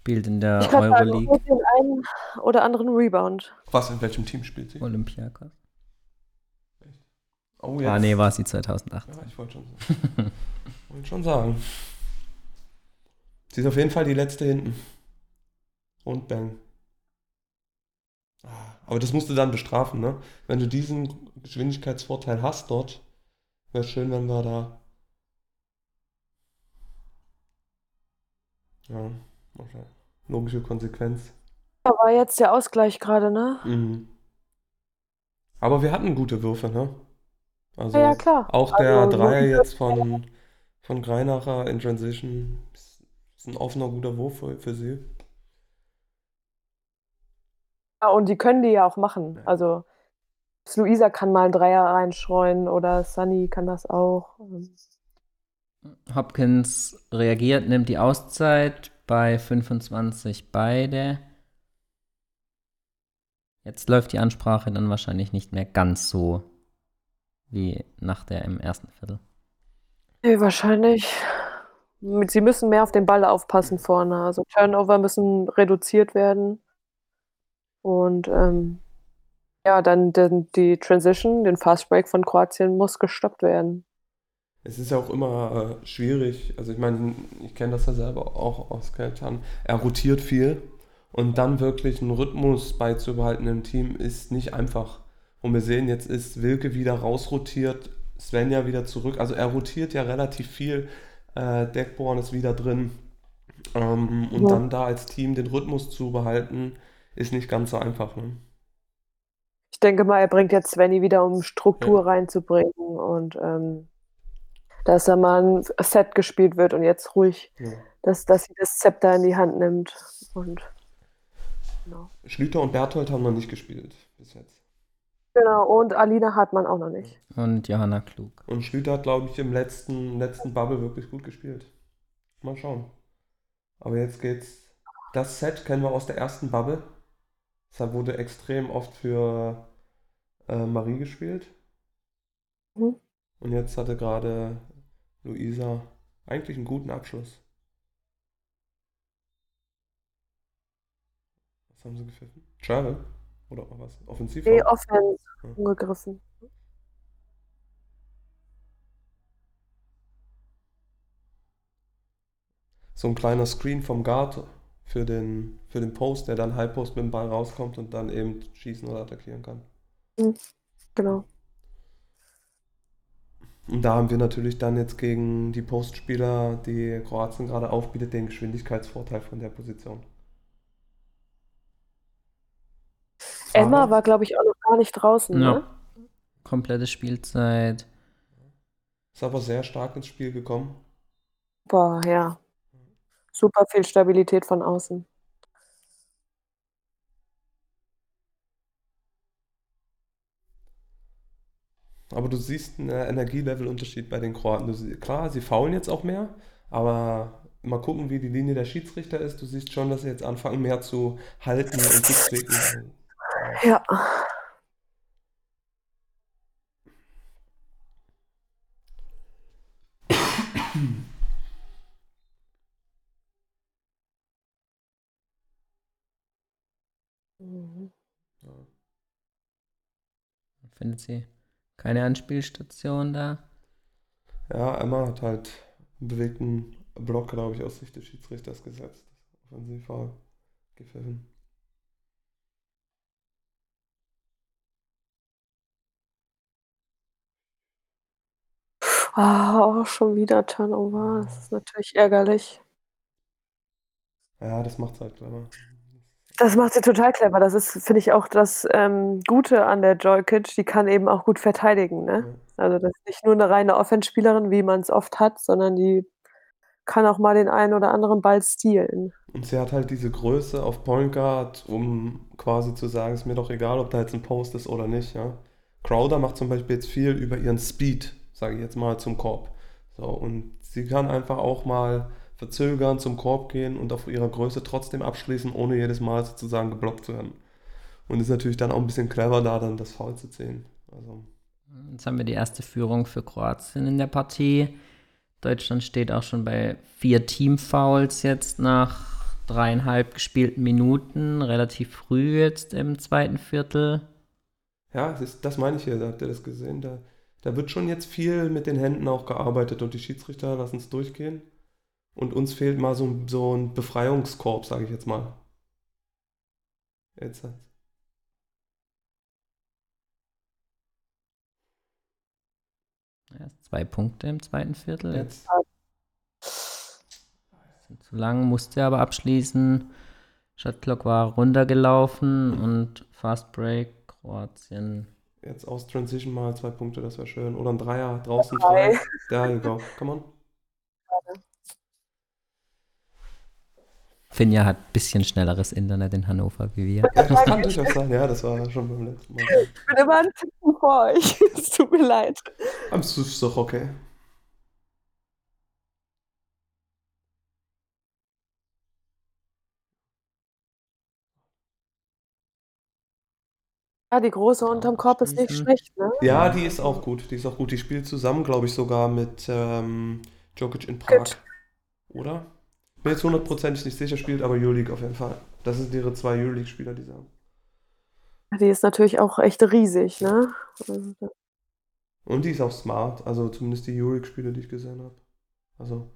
spielt in Ich der kann sagen, Euroleague den einen oder anderen Rebound. Was, in welchem Team spielt sie? Olympiakos. Oh, Ah, nee, war sie 2008. Ja, ich wollte schon, wollte schon sagen. Sie ist auf jeden Fall die letzte hinten. Und bang. Ah, Aber das musst du dann bestrafen, ne? Wenn du diesen Geschwindigkeitsvorteil hast dort, wäre schön, wenn wir da. Ja, okay. Logische Konsequenz. Da war jetzt der Ausgleich gerade, ne? Mhm. Aber wir hatten gute Würfe, ne? Also Ja, ja, klar. auch der Also, Dreier jetzt von, von Greinacher in Transition ist, ist ein offener, guter Wurf für, für sie. Ja, und die können die ja auch machen. Ja. Also Luisa kann mal einen Dreier reinstreuen oder Sunny kann das auch. Hopkins reagiert, nimmt die Auszeit bei 25 beide. Jetzt läuft die Ansprache dann wahrscheinlich nicht mehr ganz so wie nach der im ersten Viertel. Nee, wahrscheinlich. Sie müssen mehr auf den Ball aufpassen vorne. Also Turnover müssen reduziert werden. Und ähm, ja, dann den, die Transition, den Fast Break von Kroatien muss gestoppt werden. Es ist ja auch immer äh, schwierig. Also ich meine, ich kenne das ja selber auch aus Keltern. Er rotiert viel und dann wirklich einen Rhythmus beizubehalten im Team ist nicht einfach. Und wir sehen, jetzt ist Wilke wieder rausrotiert, Svenja wieder zurück. Also er rotiert ja relativ viel. Äh, Deckborn ist wieder drin. Ähm, und Ja. dann da als Team den Rhythmus zu behalten, ist nicht ganz so einfach. Ne? Ich denke mal, er bringt jetzt Svenny wieder, um Struktur reinzubringen und ähm, dass da mal ein Set gespielt wird und jetzt ruhig, Ja. dass, dass sie das Zepter in die Hand nimmt. Und genau. Schlüter und Berthold haben noch nicht gespielt bis jetzt. Genau, und Alina hat man auch noch nicht. Und Johanna Klug. Und Schlüter hat, glaube ich, im letzten, letzten Bubble wirklich gut gespielt. Mal schauen. Aber jetzt geht's. Das Set kennen wir aus der ersten Bubble. Das wurde extrem oft für äh, Marie gespielt. Mhm. Und jetzt hatte gerade Luisa eigentlich einen guten Abschluss. Was haben sie gepfiffen? Travel? Oder was? Offensiv? Nee, Offense Ja. umgegriffen. so ein kleiner Screen vom Guard für den, für den Post, der dann High Post mit dem Ball rauskommt und dann eben schießen oder attackieren kann. Genau. Und da haben wir natürlich dann jetzt gegen die Postspieler, die Kroatien gerade aufbietet, den Geschwindigkeitsvorteil von der Position. Emma war, glaube ich, auch noch gar nicht draußen. Ne? Ja. Komplette Spielzeit. Ist aber sehr stark ins Spiel gekommen. Boah, ja. Super viel Stabilität von außen. Aber du siehst einen äh, Energielevelunterschied bei den Kroaten. Du klar, sie faulen jetzt auch mehr, aber mal gucken, wie die Linie der Schiedsrichter ist. Du siehst schon, dass sie jetzt anfangen, mehr zu halten und zu zwicken. Ja. Mhm. Findet sie keine Anspielstation da? Ja, Emma hat halt einen bewegten Block, glaube ich, aus Sicht des Schiedsrichters gesetzt. Offensivfoul gepfiffen. Ah, auch schon wieder Turnover. Das ist natürlich ärgerlich. Ja, das macht's halt clever. Das macht sie total clever. Das ist, finde ich, auch das ähm, Gute an der Joykic. Die kann eben auch gut verteidigen. Ne? Also das ist nicht nur eine reine Offenspielerin, wie man es oft hat, sondern die kann auch mal den einen oder anderen Ball stehlen. Und sie hat halt diese Größe auf Point Guard, um quasi zu sagen, ist mir doch egal, ob da jetzt ein Post ist oder nicht. Ja? Crowder macht zum Beispiel jetzt viel über ihren Speed, sage ich jetzt mal, zum Korb. So, und sie kann einfach auch mal verzögern, zum Korb gehen und auf ihrer Größe trotzdem abschließen, ohne jedes Mal sozusagen geblockt zu werden. Und ist natürlich dann auch ein bisschen clever da, dann das Foul zu ziehen. Also. Jetzt haben wir die erste Führung für Kroatien in der Partie. Deutschland steht auch schon bei vier Teamfouls jetzt nach dreieinhalb gespielten Minuten, relativ früh jetzt im zweiten Viertel. Ja, das, ist, das meine ich hier, habt ihr das gesehen? Da, da wird schon jetzt viel mit den Händen auch gearbeitet und die Schiedsrichter lassen es durchgehen. Und uns fehlt mal so, so ein Befreiungskorb, sage ich jetzt mal. Jetzt halt. Erst zwei Punkte im zweiten Viertel. Jetzt. Zu lang musste er aber abschließen. Shotclock war runtergelaufen und Fast Break, Kroatien. Jetzt aus Transition mal zwei Punkte, das wäre schön. Oder ein Dreier draußen frei. There you go. Come on. Finja hat ein bisschen schnelleres Internet in Hannover wie wir. Ja, das kann durchaus sein. Ja, das war schon beim letzten Mal. Ich bin immer ein Ticken vor euch. Es tut mir leid. Aber es ist doch okay. Ja, die große unterm Korb ist nicht Abschließen. schlecht, ne? Ja, die ist auch gut. Die ist auch gut. Die spielt zusammen, glaube ich, sogar mit ähm, Djokic in Prag. Gut. Oder? Bin jetzt hundertprozentig nicht sicher, spielt aber Euroleague auf jeden Fall. Das sind ihre zwei Euroleague-Spieler, die sie haben. Die ist natürlich auch echt riesig, ne? Also, Und die ist auch smart, also zumindest die Euroleague-Spieler, die ich gesehen habe. Also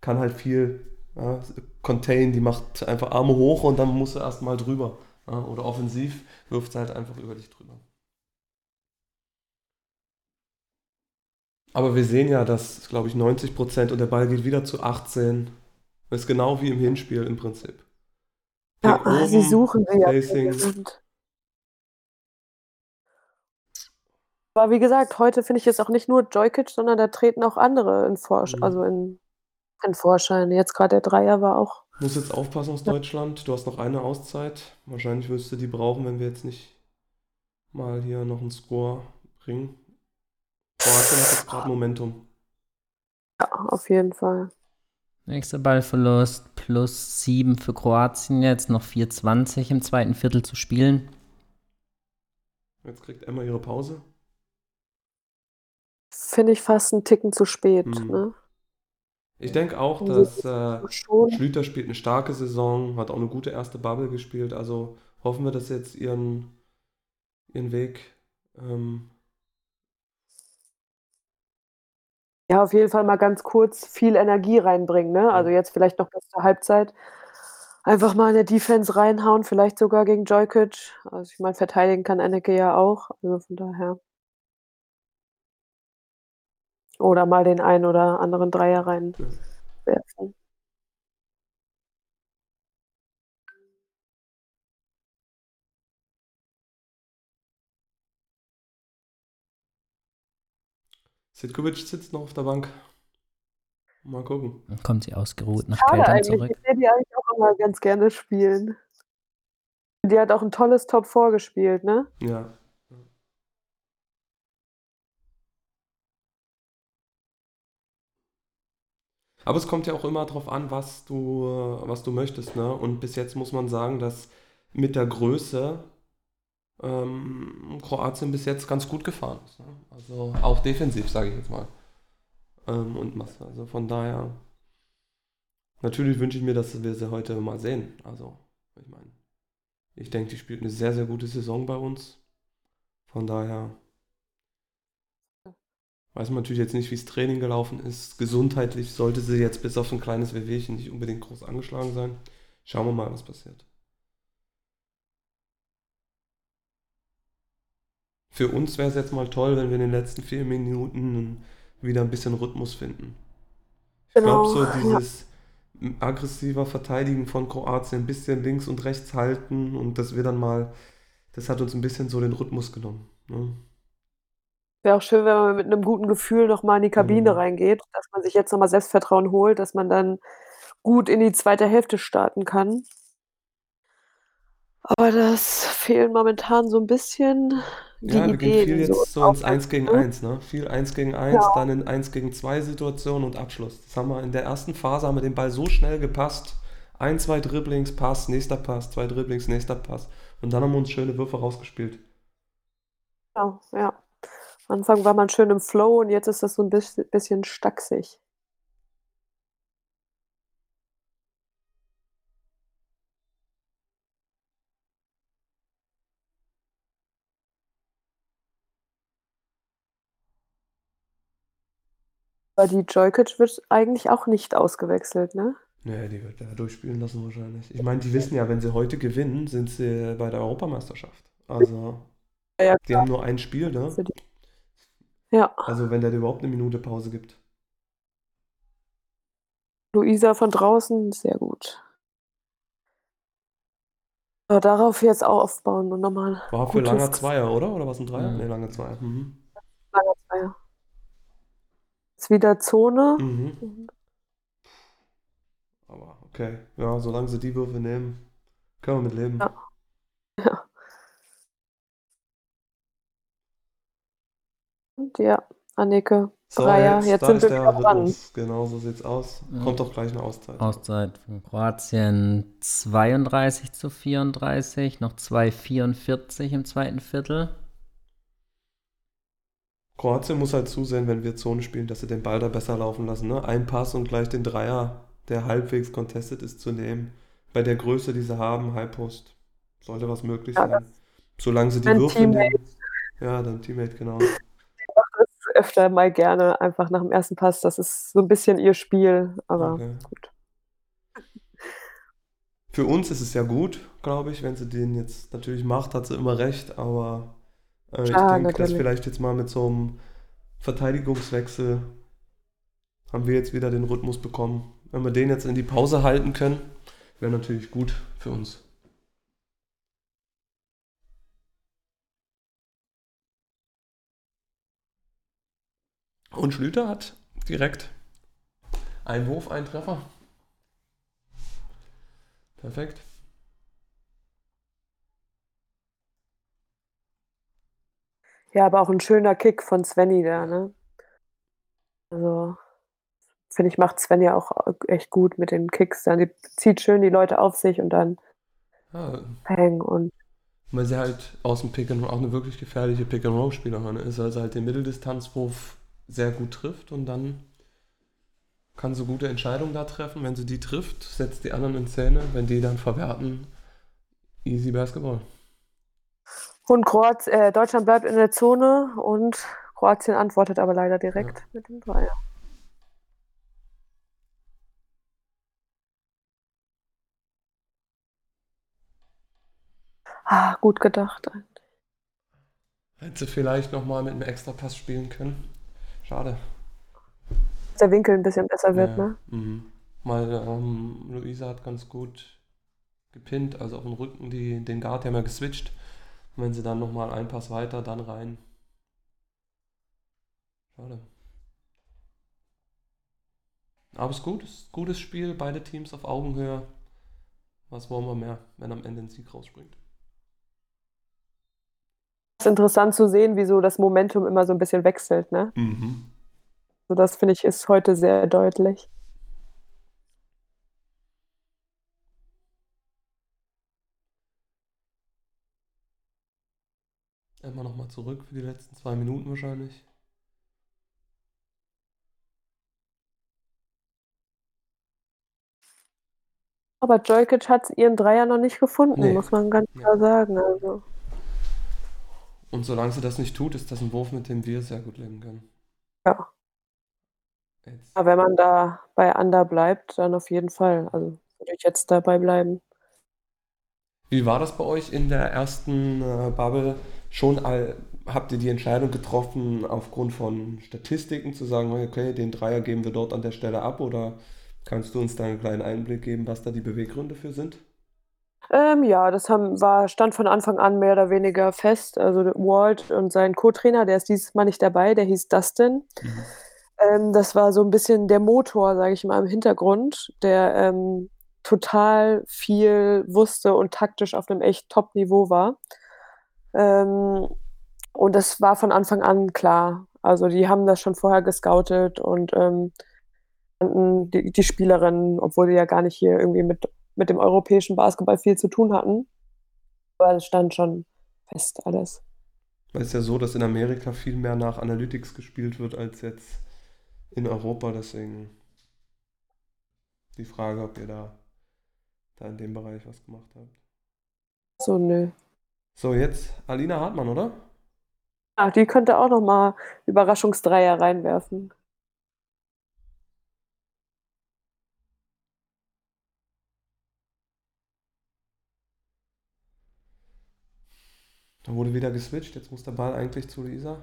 kann halt viel ja, contain, die macht einfach Arme hoch und dann muss sie erstmal drüber. Oder offensiv wirft sie halt einfach über dich drüber. Aber wir sehen ja, dass, glaube ich, 90% und der Ball geht wieder zu 18. Das ist genau wie im Hinspiel im Prinzip. Ja, Pick sie oben, suchen sie ja. Aber wie gesagt, heute finde ich es auch nicht nur Joykic, sondern da treten auch andere in Vorsch Mhm. also in, in Vorschein. Jetzt gerade der Dreier war auch. Muss jetzt aufpassen aus Deutschland. Du hast noch eine Auszeit. Wahrscheinlich wirst du die brauchen, wenn wir jetzt nicht mal hier noch einen Score bringen. Kroatien hat jetzt gerade Momentum. Ja, auf jeden Fall. Nächster Ballverlust plus 7 für Kroatien jetzt, noch 4,20 im zweiten Viertel zu spielen. Jetzt kriegt Emma ihre Pause. Finde ich fast einen Ticken zu spät. Mhm. Ne? Ich denke auch, dass äh. Schlüter spielt eine starke Saison, hat auch eine gute erste Bubble gespielt. Also hoffen wir, dass jetzt ihren, ihren Weg ähm, Ja, auf jeden Fall mal ganz kurz viel Energie reinbringen. Ne? Also jetzt vielleicht noch bis zur Halbzeit. Einfach mal in der Defense reinhauen, vielleicht sogar gegen Joykic. Also ich meine, verteidigen kann Anneke ja auch. Also von daher. Oder mal den einen oder anderen Dreier reinwerfen. Sitkovic sitzt noch auf der Bank. Mal gucken. Dann kommt sie ausgeruht nach Keltern zurück. Ich sehe die eigentlich auch immer ganz gerne spielen. Die hat auch ein tolles Top vorgespielt, ne? Ja. Aber es kommt ja auch immer darauf an, was du, was du möchtest, ne? Und bis jetzt muss man sagen, dass mit der Größe ähm, Kroatien bis jetzt ganz gut gefahren ist. Ne? Also auch defensiv, sage ich jetzt mal. Ähm, und Masse. Also von daher, natürlich wünsche ich mir, dass wir sie heute mal sehen. Also, ich meine, ich denke, die spielt eine sehr, sehr gute Saison bei uns. Von daher weiß man natürlich jetzt nicht, wie das Training gelaufen ist. Gesundheitlich sollte sie jetzt bis auf ein kleines Wehwehchen nicht unbedingt groß angeschlagen sein. Schauen wir mal, was passiert. Für uns wäre es jetzt mal toll, wenn wir in den letzten vier Minuten wieder ein bisschen Rhythmus finden. Ich Genau, glaube, so ja. dieses aggressiver Verteidigen von Kroatien, ein bisschen links und rechts halten und dass wir dann mal, das hat uns ein bisschen so den Rhythmus genommen. Ne? Wäre auch schön, wenn man mit einem guten Gefühl noch mal in die Kabine Mhm. reingeht, dass man sich jetzt noch mal Selbstvertrauen holt, dass man dann gut in die zweite Hälfte starten kann. Aber das fehlt momentan so ein bisschen die Ja, wir gehen viel die so jetzt so ins drauf hat, 1 gegen ne? 1, ne? Viel 1 gegen 1, Ja. dann in 1 gegen 2 Situationen und Abschluss. Das haben wir in der ersten Phase, haben wir den Ball so schnell gepasst. Ein, zwei Dribblings, Pass, nächster Pass, zwei Dribblings, nächster Pass. Und dann haben wir uns schöne Würfe rausgespielt. Ja, ja. Am Anfang war man schön im Flow und jetzt ist das so ein biss bisschen stacksig. Aber die Jokic wird eigentlich auch nicht ausgewechselt, ne? Nee, die wird er durchspielen lassen wahrscheinlich. Ich meine, die wissen ja, wenn sie heute gewinnen, sind sie bei der Europameisterschaft. Also, Ja, ja, die haben nur ein Spiel, ne? Ja, Also, wenn der dir überhaupt eine Minute Pause gibt. Luisa von draußen, sehr gut. Ja, darauf jetzt auch aufbauen und noch mal War für langer Zweier, oder? Oder was ein Dreier? Mhm. Nee, langer Zweier. Mhm. langer Zweier. Jetzt wieder Zone. Mhm. Aber okay. Ja, solange sie die Würfe nehmen, können wir mit leben. Ja. Ja. Ja, Anneke, So, Dreier, jetzt, jetzt sind wir der wieder dran. Genau so sieht's aus. Kommt doch gleich eine Auszeit. Auszeit von Kroatien 32 zu 34, noch 2,44 im zweiten Viertel. Kroatien muss halt zusehen, wenn wir Zone spielen, dass sie den Ball da besser laufen lassen. Ne? Ein Pass und gleich den Dreier, der halbwegs contested ist, zu nehmen. Bei der Größe, die sie haben, Halbpost, sollte was möglich Ja, sein. Solange sie die Mein Würfe Teammate. nehmen. Ja, dein Teammate, genau. Öfter mal gerne einfach nach dem ersten Pass. Das ist so ein bisschen ihr Spiel, aber Okay. gut. Für uns ist es ja gut, glaube ich, wenn sie den jetzt natürlich macht, hat sie immer recht, aber äh, ich Klar, denke, dass vielleicht jetzt mal mit so einem Verteidigungswechsel haben wir jetzt wieder den Rhythmus bekommen. Wenn wir den jetzt in die Pause halten können, wäre natürlich gut für uns. Und Schlüter hat direkt einen Wurf, einen Treffer. Perfekt. Ja, aber auch ein schöner Kick von Svenny da, ne? Also, finde ich, macht Svenny auch echt gut mit den Kicks. Dann die zieht schön die Leute auf sich und dann Ja, Peng und weil sie halt aus dem Pick and Roll auch eine wirklich gefährliche Pick and Roll Spielerin ist, also halt den Mitteldistanzwurf sehr gut trifft und dann kann sie gute Entscheidungen da treffen. Wenn sie die trifft, setzt die anderen in Szene. Wenn die dann verwerten, easy Basketball. Und Kroat äh, Deutschland bleibt in der Zone und Kroatien antwortet aber leider direkt mit dem Dreier. Ah, gut gedacht. Hätte sie vielleicht nochmal mit einem Extrapass spielen können. Schade. Dass der Winkel ein bisschen besser wird, Ja, ne? Mhm. Mal, ähm, Luisa hat ganz gut gepinnt, also auf dem Rücken die, den Guard haben wir geswitcht. Und wenn sie dann nochmal einen Pass weiter, dann rein. Schade. Aber es ist gut, es ist ein gutes Spiel, beide Teams auf Augenhöhe. Was wollen wir mehr, wenn am Ende ein Sieg rausspringt? Es ist interessant zu sehen, wie so das Momentum immer so ein bisschen wechselt, ne? Mhm. So das finde ich ist heute sehr deutlich. Immer nochmal zurück für die letzten zwei Minuten wahrscheinlich. Aber Jokic hat ihren Dreier noch nicht gefunden, Nee. muss man ganz klar sagen. Also, Und solange sie das nicht tut, ist das ein Wurf, mit dem wir sehr gut leben können. ja. Jetzt. Aber wenn man da bei Under bleibt, dann auf jeden Fall. Also würde ich jetzt dabei bleiben. Wie war das bei euch in der ersten äh, Bubble? Schon all, habt ihr die Entscheidung getroffen, aufgrund von Statistiken zu sagen, okay, den Dreier geben wir dort an der Stelle ab? Oder kannst du uns da einen kleinen Einblick geben, was da die Beweggründe für sind? Ähm, ja, das haben, war, stand von Anfang an mehr oder weniger fest. Also Walt und sein Co-Trainer, der ist dieses Mal nicht dabei, der hieß Dustin. Ähm, das war so ein bisschen der Motor, sage ich mal, im Hintergrund, der ähm, total viel wusste und taktisch auf einem echt Top-Niveau war. Ähm, Und das war von Anfang an klar. Also die haben das schon vorher gescoutet und ähm, die, die Spielerinnen, obwohl die ja gar nicht hier irgendwie mit, mit dem europäischen Basketball viel zu tun hatten. Aber es stand schon fest alles. Weil es ja so, dass in Amerika viel mehr nach Analytics gespielt wird als jetzt in Europa. Deswegen die Frage, ob ihr da, da in dem Bereich was gemacht habt. So, nö. So, jetzt Alina Hartmann, oder? Ach, die könnte auch noch mal Überraschungsdreier reinwerfen. Da wurde wieder geswitcht. Jetzt muss der Ball eigentlich zu Lisa.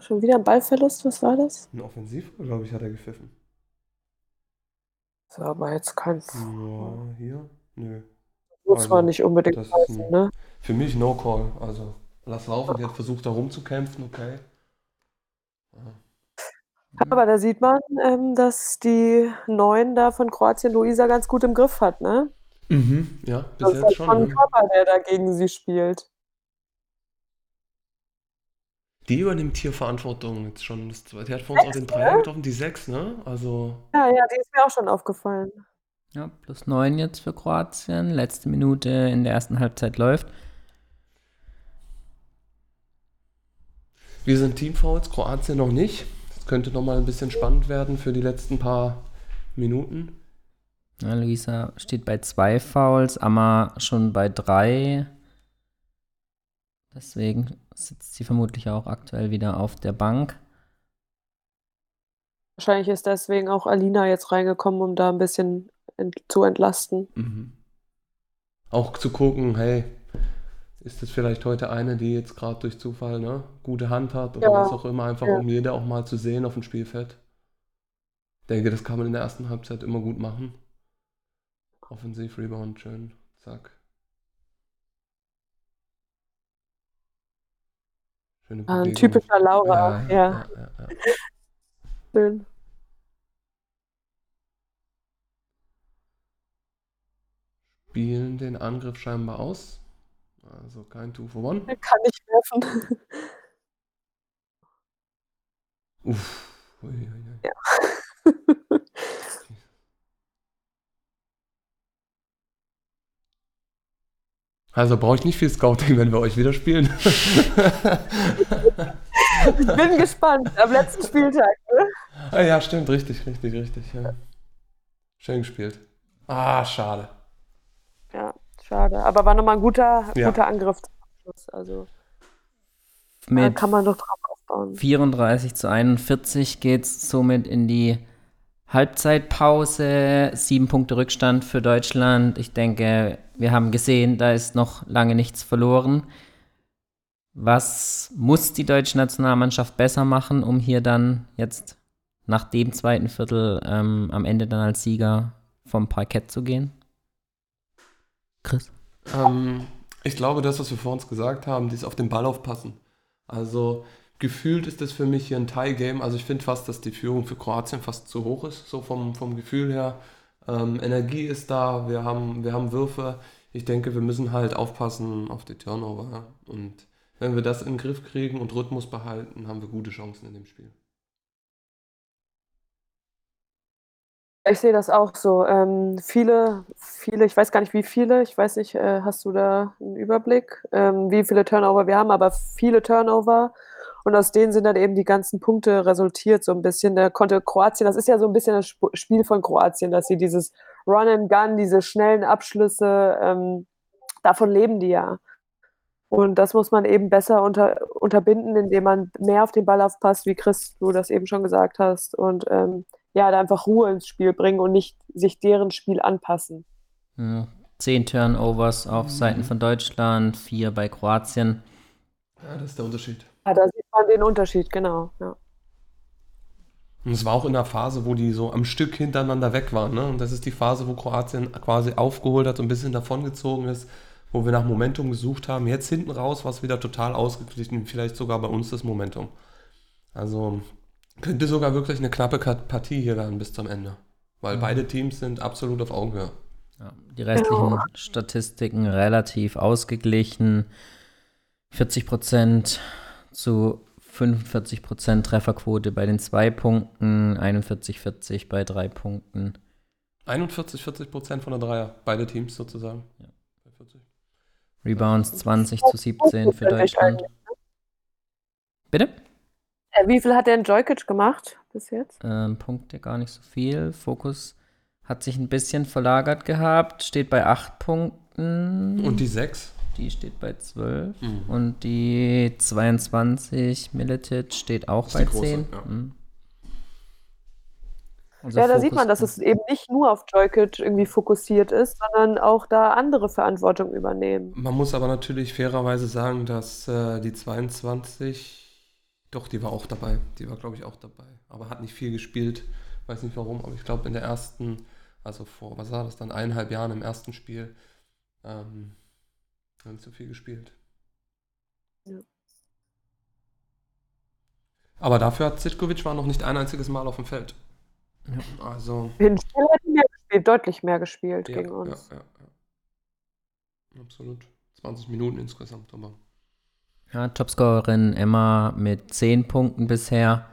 Schon wieder ein Ballverlust, was war das? Ein Offensiv, glaube ich, hat er gepfiffen. Das war aber jetzt kein. Ja, hier? Nö. Muss also, man nicht unbedingt pfeifen, ne? Für mich No Call. Also lass laufen, die hat versucht da rumzukämpfen, okay. Ja. Aber da sieht man, ähm, dass die Neuen da von Kroatien Luisa ganz gut im Griff hat, ne? Mhm, ja, bis das jetzt ist schon. Von Ne? Körper, der da gegen sie spielt. Die übernimmt hier Verantwortung jetzt schon. Die hat vor uns auch den Dreier ne? getroffen, die sechs, ne? Also. Ja, ja, die ist mir auch schon aufgefallen. Ja, plus neun jetzt für Kroatien. Letzte Minute in der ersten Halbzeit läuft. Wir sind Teamfouls, Kroatien noch nicht. Das könnte nochmal ein bisschen spannend werden für die letzten paar Minuten. Ja, Luisa steht bei zwei Fouls, Amma schon bei drei. Deswegen sitzt sie vermutlich auch aktuell wieder auf der Bank. Wahrscheinlich ist deswegen auch Alina jetzt reingekommen, um da ein bisschen ent zu entlasten. Mhm. Auch zu gucken, hey, ist das vielleicht heute eine, die jetzt gerade durch Zufall ne, gute Hand hat oder ja. was auch immer, einfach ja. um jede auch mal zu sehen auf dem Spielfeld. Ich denke, das kann man in der ersten Halbzeit immer gut machen. Offensiv, Rebound, schön, zack. Schöne ah, Ein typischer Laura, ja. ja. ja schön. Spielen den Angriff scheinbar aus. Also kein Two for One. Er kann nicht werfen. Uff. Ui, ui, ui. Ja. Also brauche ich nicht viel Scouting, wenn wir euch wieder spielen. ich bin gespannt am letzten Spieltag. Ne? Ah, ja, stimmt, richtig, richtig, richtig. Ja. Schön gespielt. Ah, schade. Ja. Schade. Aber war nochmal ein guter, ja. guter Angriff Also Mit kann man doch drauf aufbauen. 34 zu 41 geht es somit in die Halbzeitpause. Sieben Punkte Rückstand für Deutschland. Ich denke, wir haben gesehen, da ist noch lange nichts verloren. Was muss die deutsche Nationalmannschaft besser machen, um hier dann jetzt nach dem zweiten Viertel ähm, am Ende dann als Sieger vom Parkett zu gehen? Chris? Ähm, ich glaube, das, was wir vor uns gesagt haben, dieses auf den Ball aufpassen. Also gefühlt ist das für mich hier ein Tie-Game. Also ich finde fast, dass die Führung für Kroatien fast zu hoch ist, so vom, vom Gefühl her. Ähm, Energie ist da, wir haben, wir haben Würfe. Ich denke, wir müssen halt aufpassen auf die Turnover. Und wenn wir das in den Griff kriegen und Rhythmus behalten, haben wir gute Chancen in dem Spiel. Ich sehe das auch so. Ähm, viele, viele, ich weiß gar nicht, wie viele, ich weiß nicht, äh, hast du da einen Überblick, ähm, wie viele Turnover wir haben, aber viele Turnover. Und aus denen sind dann eben die ganzen Punkte resultiert, so ein bisschen. Da konnte Kroatien, das ist ja so ein bisschen das Spiel von Kroatien, dass sie dieses Run and Gun, diese schnellen Abschlüsse, ähm, davon leben die ja. Und das muss man eben besser unter, unterbinden, indem man mehr auf den Ball aufpasst, wie Chris, du das eben schon gesagt hast. Und ähm, ja, da einfach Ruhe ins Spiel bringen und nicht sich deren Spiel anpassen. Ja, zehn Turnovers auf mhm. Seiten von Deutschland, vier bei Kroatien. Ja, das ist der Unterschied. Ja, da sieht man den Unterschied, genau. Ja. Und es war auch in der Phase, wo die so am Stück hintereinander weg waren. Ne? Und das ist die Phase, wo Kroatien quasi aufgeholt hat und ein bisschen davongezogen ist, wo wir nach Momentum gesucht haben. Jetzt hinten raus war es wieder total ausgeglichen, vielleicht sogar bei uns das Momentum. Also könnte sogar wirklich eine knappe Partie hier werden bis zum Ende. Weil mhm. beide Teams sind absolut auf Augenhöhe. Ja, die restlichen ja. Statistiken relativ ausgeglichen. 40% zu 45% Trefferquote bei den zwei Punkten, 41-40 bei drei Punkten. 41, 40 Prozent von der Dreier, beide Teams sozusagen. Ja. Rebounds 20 zu 17 für Deutschland. Bitte? Äh, wie viel hat der Joykic gemacht bis jetzt? Ähm, Punkte gar nicht so viel. Fokus hat sich ein bisschen verlagert gehabt, steht bei 8 Punkten. Und die 6? Die steht bei 12. Mhm. Und die 22 Militic steht auch bei 10. Ja. Mhm. Also ja, da sieht man, dass es eben nicht nur auf Joykic irgendwie fokussiert ist, sondern auch da andere Verantwortung übernehmen. Man muss aber natürlich fairerweise sagen, dass äh, die 22, doch, die war auch dabei. Die war, glaube ich, auch dabei. Aber hat nicht viel gespielt. Weiß nicht warum, aber ich glaube, in der ersten, also vor, was war das dann, eineinhalb Jahren im ersten Spiel, ähm, hat nicht so viel gespielt. Ja. Aber dafür hat Zitkovic war noch nicht ein einziges Mal auf dem Feld. Ja. Also. In Spiel hätten wir gespielt, deutlich mehr gespielt ja, gegen uns. Ja, ja, ja. Absolut. 20 Minuten insgesamt, aber. Ja, Topscorerin Emma mit 10 Punkten bisher.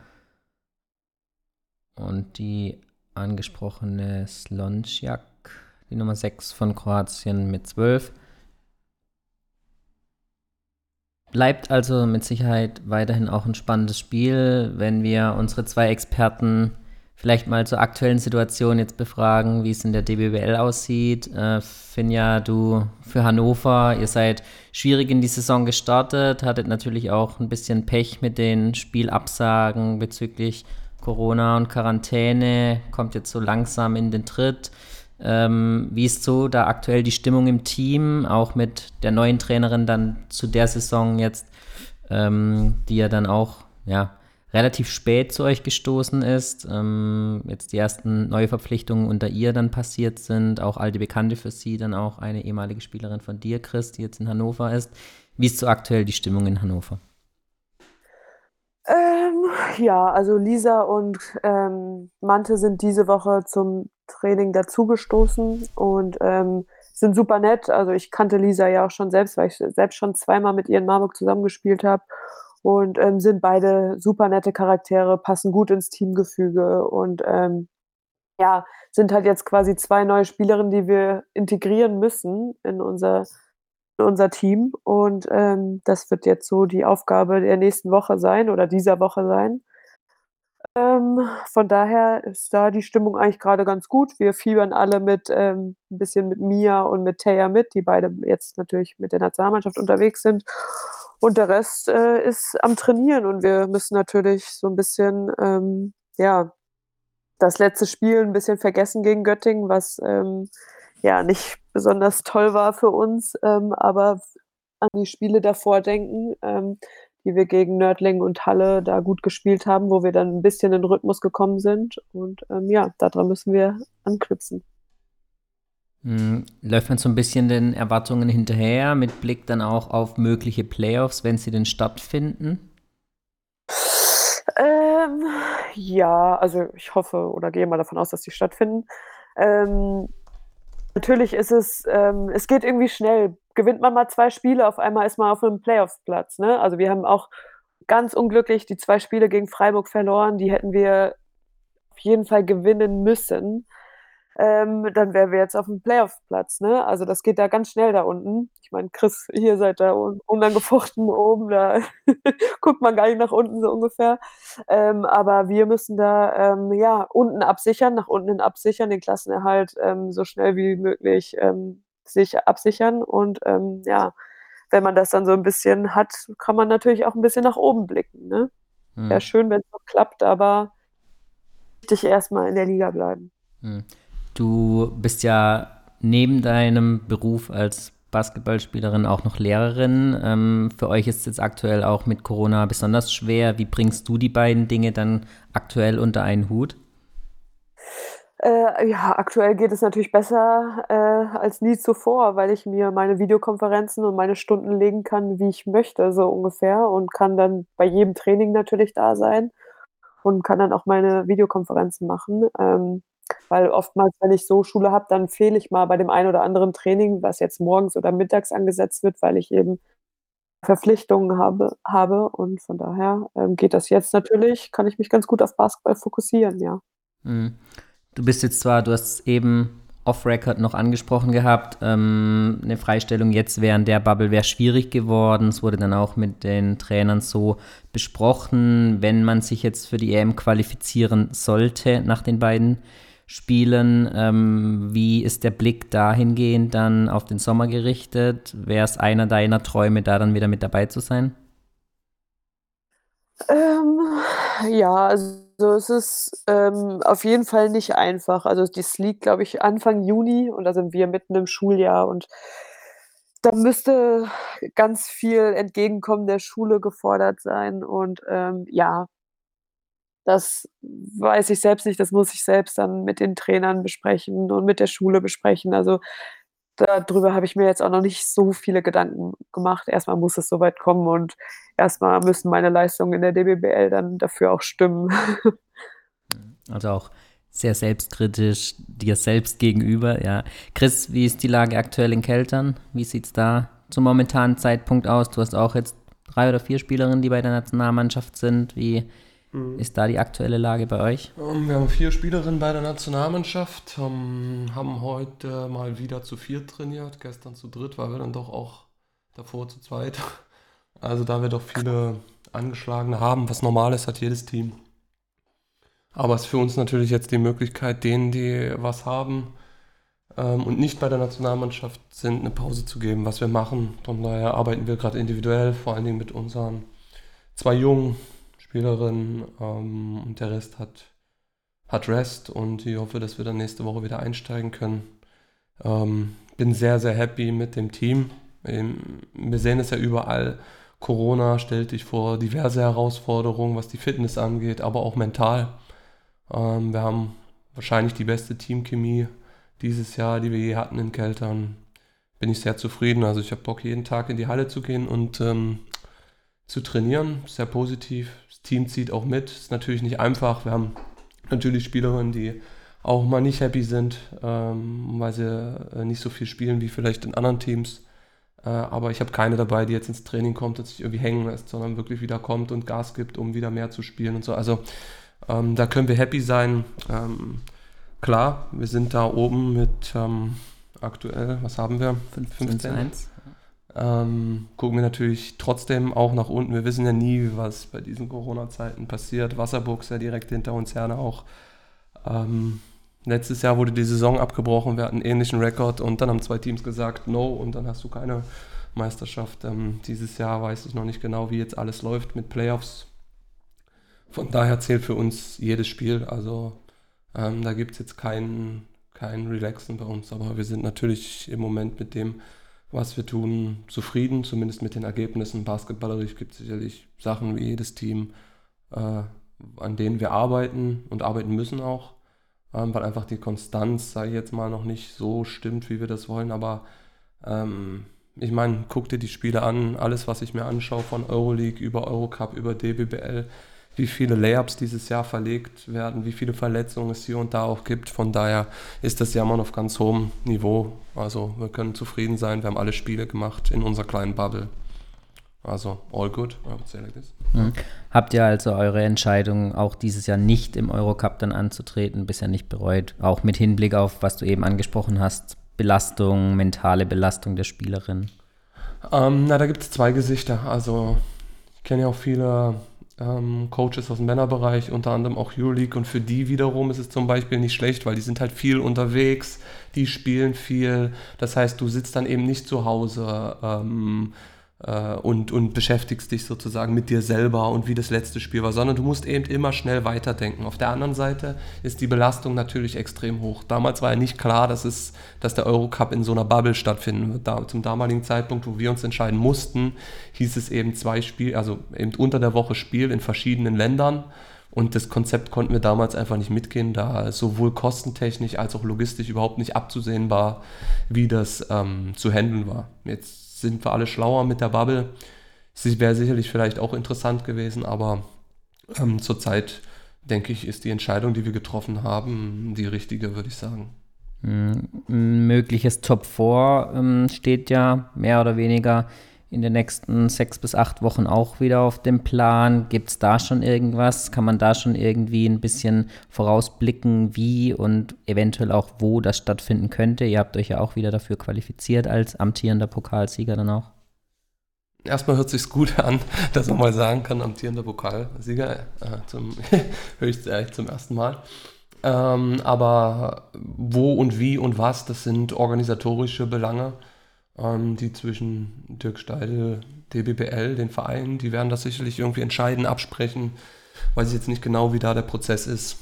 Und die angesprochene Slonjak, die Nummer 6 von Kroatien mit 12. Bleibt also mit Sicherheit weiterhin auch ein spannendes Spiel, wenn wir unsere zwei Experten vielleicht mal zur aktuellen Situation jetzt befragen, wie es in der DBWL aussieht. Äh, Finja, du für Hannover, ihr seid schwierig in die Saison gestartet, hattet natürlich auch ein bisschen Pech mit den Spielabsagen bezüglich Corona und Quarantäne, kommt jetzt so langsam in den Tritt. Ähm, wie ist so da aktuell die Stimmung im Team, auch mit der neuen Trainerin dann zu der Saison jetzt, ähm, die ja dann auch, ja, relativ spät zu euch gestoßen ist, ähm, jetzt die ersten Neuverpflichtungen unter ihr dann passiert sind, auch alte Bekannte für sie, dann auch eine ehemalige Spielerin von dir, Chris, die jetzt in Hannover ist. Wie ist so aktuell die Stimmung in Hannover? Ähm, ja, also Lisa und ähm, Mante sind diese Woche zum Training dazugestoßen und ähm, sind super nett. Also ich kannte Lisa ja auch schon selbst, weil ich selbst schon zweimal mit ihr in Marburg zusammengespielt habe und ähm, sind beide super nette Charaktere, passen gut ins Teamgefüge und ähm, ja, sind halt jetzt quasi zwei neue Spielerinnen, die wir integrieren müssen in unser, unser Team. Und ähm, das wird jetzt so die Aufgabe der nächsten Woche sein oder dieser Woche sein. Ähm, von daher ist da die Stimmung eigentlich gerade ganz gut. Wir fiebern alle mit ähm, ein bisschen mit Mia und mit Taya mit, die beide jetzt natürlich mit der Nationalmannschaft unterwegs sind. Und der Rest äh, ist am Trainieren und wir müssen natürlich so ein bisschen, ähm, ja, das letzte Spiel ein bisschen vergessen gegen Göttingen, was ähm, ja nicht besonders toll war für uns, ähm, aber an die Spiele davor denken, ähm, die wir gegen Nördling und Halle da gut gespielt haben, wo wir dann ein bisschen in den Rhythmus gekommen sind. Und ähm, ja, daran müssen wir anknüpfen. Hm, läuft man so ein bisschen den Erwartungen hinterher, mit Blick dann auch auf mögliche Playoffs, wenn sie denn stattfinden? Ähm, ja, also ich hoffe oder gehe mal davon aus, dass sie stattfinden. Ähm, natürlich ist es, ähm, es geht irgendwie schnell. Gewinnt man mal zwei Spiele, auf einmal ist man auf einem Playoffs-Platz. Ne? Also wir haben auch ganz unglücklich die zwei Spiele gegen Freiburg verloren. Die hätten wir auf jeden Fall gewinnen müssen ähm, dann wären wir jetzt auf dem Playoff-Platz. Ne? Also das geht da ganz schnell da unten. Ich meine, Chris, hier seid ihr unangefochten oben, da guckt man gar nicht nach unten so ungefähr. Ähm, aber wir müssen da ähm, ja unten absichern, nach unten hin absichern, den Klassenerhalt ähm, so schnell wie möglich ähm, sich absichern. Und ähm, ja, wenn man das dann so ein bisschen hat, kann man natürlich auch ein bisschen nach oben blicken. Ne? Hm. Wäre schön, wenn es noch klappt, aber wichtig erstmal in der Liga bleiben. Hm. Du bist ja neben deinem Beruf als Basketballspielerin auch noch Lehrerin. Ähm, für euch ist es jetzt aktuell auch mit Corona besonders schwer. Wie bringst du die beiden Dinge dann aktuell unter einen Hut? Äh, ja, aktuell geht es natürlich besser äh, als nie zuvor, weil ich mir meine Videokonferenzen und meine Stunden legen kann, wie ich möchte, so ungefähr, und kann dann bei jedem Training natürlich da sein und kann dann auch meine Videokonferenzen machen. Ähm, weil oftmals, wenn ich so Schule habe, dann fehle ich mal bei dem einen oder anderen Training, was jetzt morgens oder mittags angesetzt wird, weil ich eben Verpflichtungen habe habe und von daher, ähm, geht das jetzt natürlich kann ich mich ganz gut auf Basketball fokussieren, ja. Mhm. Du bist jetzt zwar du hast eben off-Record noch angesprochen gehabt, ähm, 'ne Freistellung jetzt während der Bubble wäre schwierig geworden. Es wurde dann auch mit den Trainern so besprochen, wenn man sich jetzt für die EM qualifizieren sollte nach den beiden Spielen. Ähm, wie ist der Blick dahingehend dann auf den Sommer gerichtet? Wäre es einer deiner Träume, da dann wieder mit dabei zu sein? Ähm, ja, also es ist, ähm, auf jeden Fall nicht einfach. Also, das liegt, glaube ich, Anfang Juni und da sind wir mitten im Schuljahr und da müsste ganz viel Entgegenkommen der Schule gefordert sein und, ähm, ja das weiß ich selbst nicht, das muss ich selbst dann mit den Trainern besprechen und mit der Schule besprechen. Also, da drüber habe ich mir jetzt auch noch nicht so viele Gedanken gemacht. Erst mal muss es so weit kommen und erst mal müssen meine Leistungen in der DBBL dann dafür auch stimmen. Also, auch sehr selbstkritisch dir selbst gegenüber, ja. Chris, wie ist die Lage aktuell in Keltern? Wie sieht's da zum momentanen Zeitpunkt aus? Du hast auch jetzt 3 oder 4 Spielerinnen, die bei der Nationalmannschaft sind. Wie Mhm. Ist da die aktuelle Lage bei euch? Ähm, wir haben vier Spielerinnen bei der Nationalmannschaft, haben, haben heute mal wieder zu viert trainiert, gestern zu dritt, weil wir dann doch auch davor zu zweit. Also da wir doch viele Angeschlagene haben, was normal ist, hat jedes Team. Aber es ist für uns natürlich jetzt die Möglichkeit, denen, die was haben ähm, und nicht bei der Nationalmannschaft sind, eine Pause zu geben, was wir machen. Von daher arbeiten wir gerade individuell, vor allen Dingen mit unseren zwei Jungen, Spielerin ähm, und der Rest hat, hat Rest und ich hoffe, dass wir dann nächste Woche wieder einsteigen können. Ähm, bin sehr, sehr happy mit dem Team. Ähm, wir sehen es ja überall. Corona stellt dich vor diverse Herausforderungen, was die Fitness angeht, aber auch mental. Ähm, wir haben wahrscheinlich die beste Teamchemie dieses Jahr, die wir je hatten in Keltern. Bin ich sehr zufrieden. Also ich habe Bock, jeden Tag in die Halle zu gehen und ähm, zu trainieren. Sehr positiv. Team zieht auch mit. Ist natürlich nicht einfach. Wir haben natürlich Spielerinnen, die auch mal nicht happy sind, ähm, weil sie äh, nicht so viel spielen wie vielleicht in anderen Teams. Äh, aber ich habe keine dabei, die jetzt ins Training kommt und sich irgendwie hängen lässt, sondern wirklich wieder kommt und Gas gibt, um wieder mehr zu spielen und so. Also ähm, da können wir happy sein. Ähm, klar, wir sind da oben mit ähm, aktuell, was haben wir? 15. 1. Ähm, gucken wir natürlich trotzdem auch nach unten. Wir wissen ja nie, was bei diesen Corona-Zeiten passiert. Wasserburg ist ja direkt hinter uns Herne auch. Ähm, letztes Jahr wurde die Saison abgebrochen, wir hatten einen ähnlichen Rekord und dann haben zwei Teams gesagt, no, und dann hast du keine Meisterschaft. Ähm, dieses Jahr weiß ich noch nicht genau, wie jetzt alles läuft mit Playoffs. Von daher zählt für uns jedes Spiel. Also ähm, da gibt es jetzt keinen kein Relaxen bei uns, aber wir sind natürlich im Moment mit dem was wir tun, zufrieden, zumindest mit den Ergebnissen. Basketballerisch gibt es sicherlich Sachen wie jedes Team, äh, an denen wir arbeiten und arbeiten müssen auch, ähm, weil einfach die Konstanz, sage ich jetzt mal, noch nicht so stimmt, wie wir das wollen. Aber ähm, ich meine, guck dir die Spiele an, alles, was ich mir anschaue, von Euroleague über Eurocup, über DBBL, wie viele Layups dieses Jahr verlegt werden, wie viele Verletzungen es hier und da auch gibt. Von daher ist das Jammern auf ganz hohem Niveau. Also wir können zufrieden sein. Wir haben alle Spiele gemacht in unserer kleinen Bubble. Also all good, I would say like this. Mhm. Habt ihr also eure Entscheidung, auch dieses Jahr nicht im Eurocup dann anzutreten, bisher nicht bereut? Auch mit Hinblick auf, was du eben angesprochen hast, Belastung, mentale Belastung der Spielerin? Ähm, na, da gibt es zwei Gesichter. Also ich kenne ja auch viele ähm, Coaches aus dem Männerbereich, unter anderem auch Euroleague. Und für die wiederum ist es zum Beispiel nicht schlecht, weil die sind halt viel unterwegs, die spielen viel. Das heißt, du sitzt dann eben nicht zu Hause ähm, äh, und, und beschäftigst dich sozusagen mit dir selber und wie das letzte Spiel war, sondern du musst eben immer schnell weiterdenken. Auf der anderen Seite ist die Belastung natürlich extrem hoch. Damals war ja nicht klar, dass, es, dass der Eurocup in so einer Bubble stattfinden wird. Da, zum damaligen Zeitpunkt, wo wir uns entscheiden mussten, hieß es eben zwei Spiele, also eben unter der Woche Spiel in verschiedenen Ländern. Und das Konzept konnten wir damals einfach nicht mitgehen, da sowohl kostentechnisch als auch logistisch überhaupt nicht abzusehen war, wie das ähm, zu handeln war. Jetzt sind wir alle schlauer mit der Bubble. Es wäre sicherlich vielleicht auch interessant gewesen, aber ähm, zurzeit denke ich, ist die Entscheidung, die wir getroffen haben, die richtige, würde ich sagen. Ein mögliches Top 4 ähm, steht ja mehr oder weniger in den nächsten sechs bis acht Wochen auch wieder auf dem Plan. Gibt es da schon irgendwas? Kann man da schon irgendwie ein bisschen vorausblicken, wie und eventuell auch wo das stattfinden könnte? Ihr habt euch ja auch wieder dafür qualifiziert als amtierender Pokalsieger dann auch. Erstmal hört sich's gut an, dass man mal sagen kann, amtierender Pokalsieger, äh, zum, höchst ehrlich zum ersten Mal. Ähm, aber wo und wie und was, das sind organisatorische Belange ähm, die zwischen Dirk Steidel, DBBL, den Vereinen, die werden das sicherlich irgendwie entscheiden, absprechen. Weiß ich jetzt nicht genau, wie da der Prozess ist.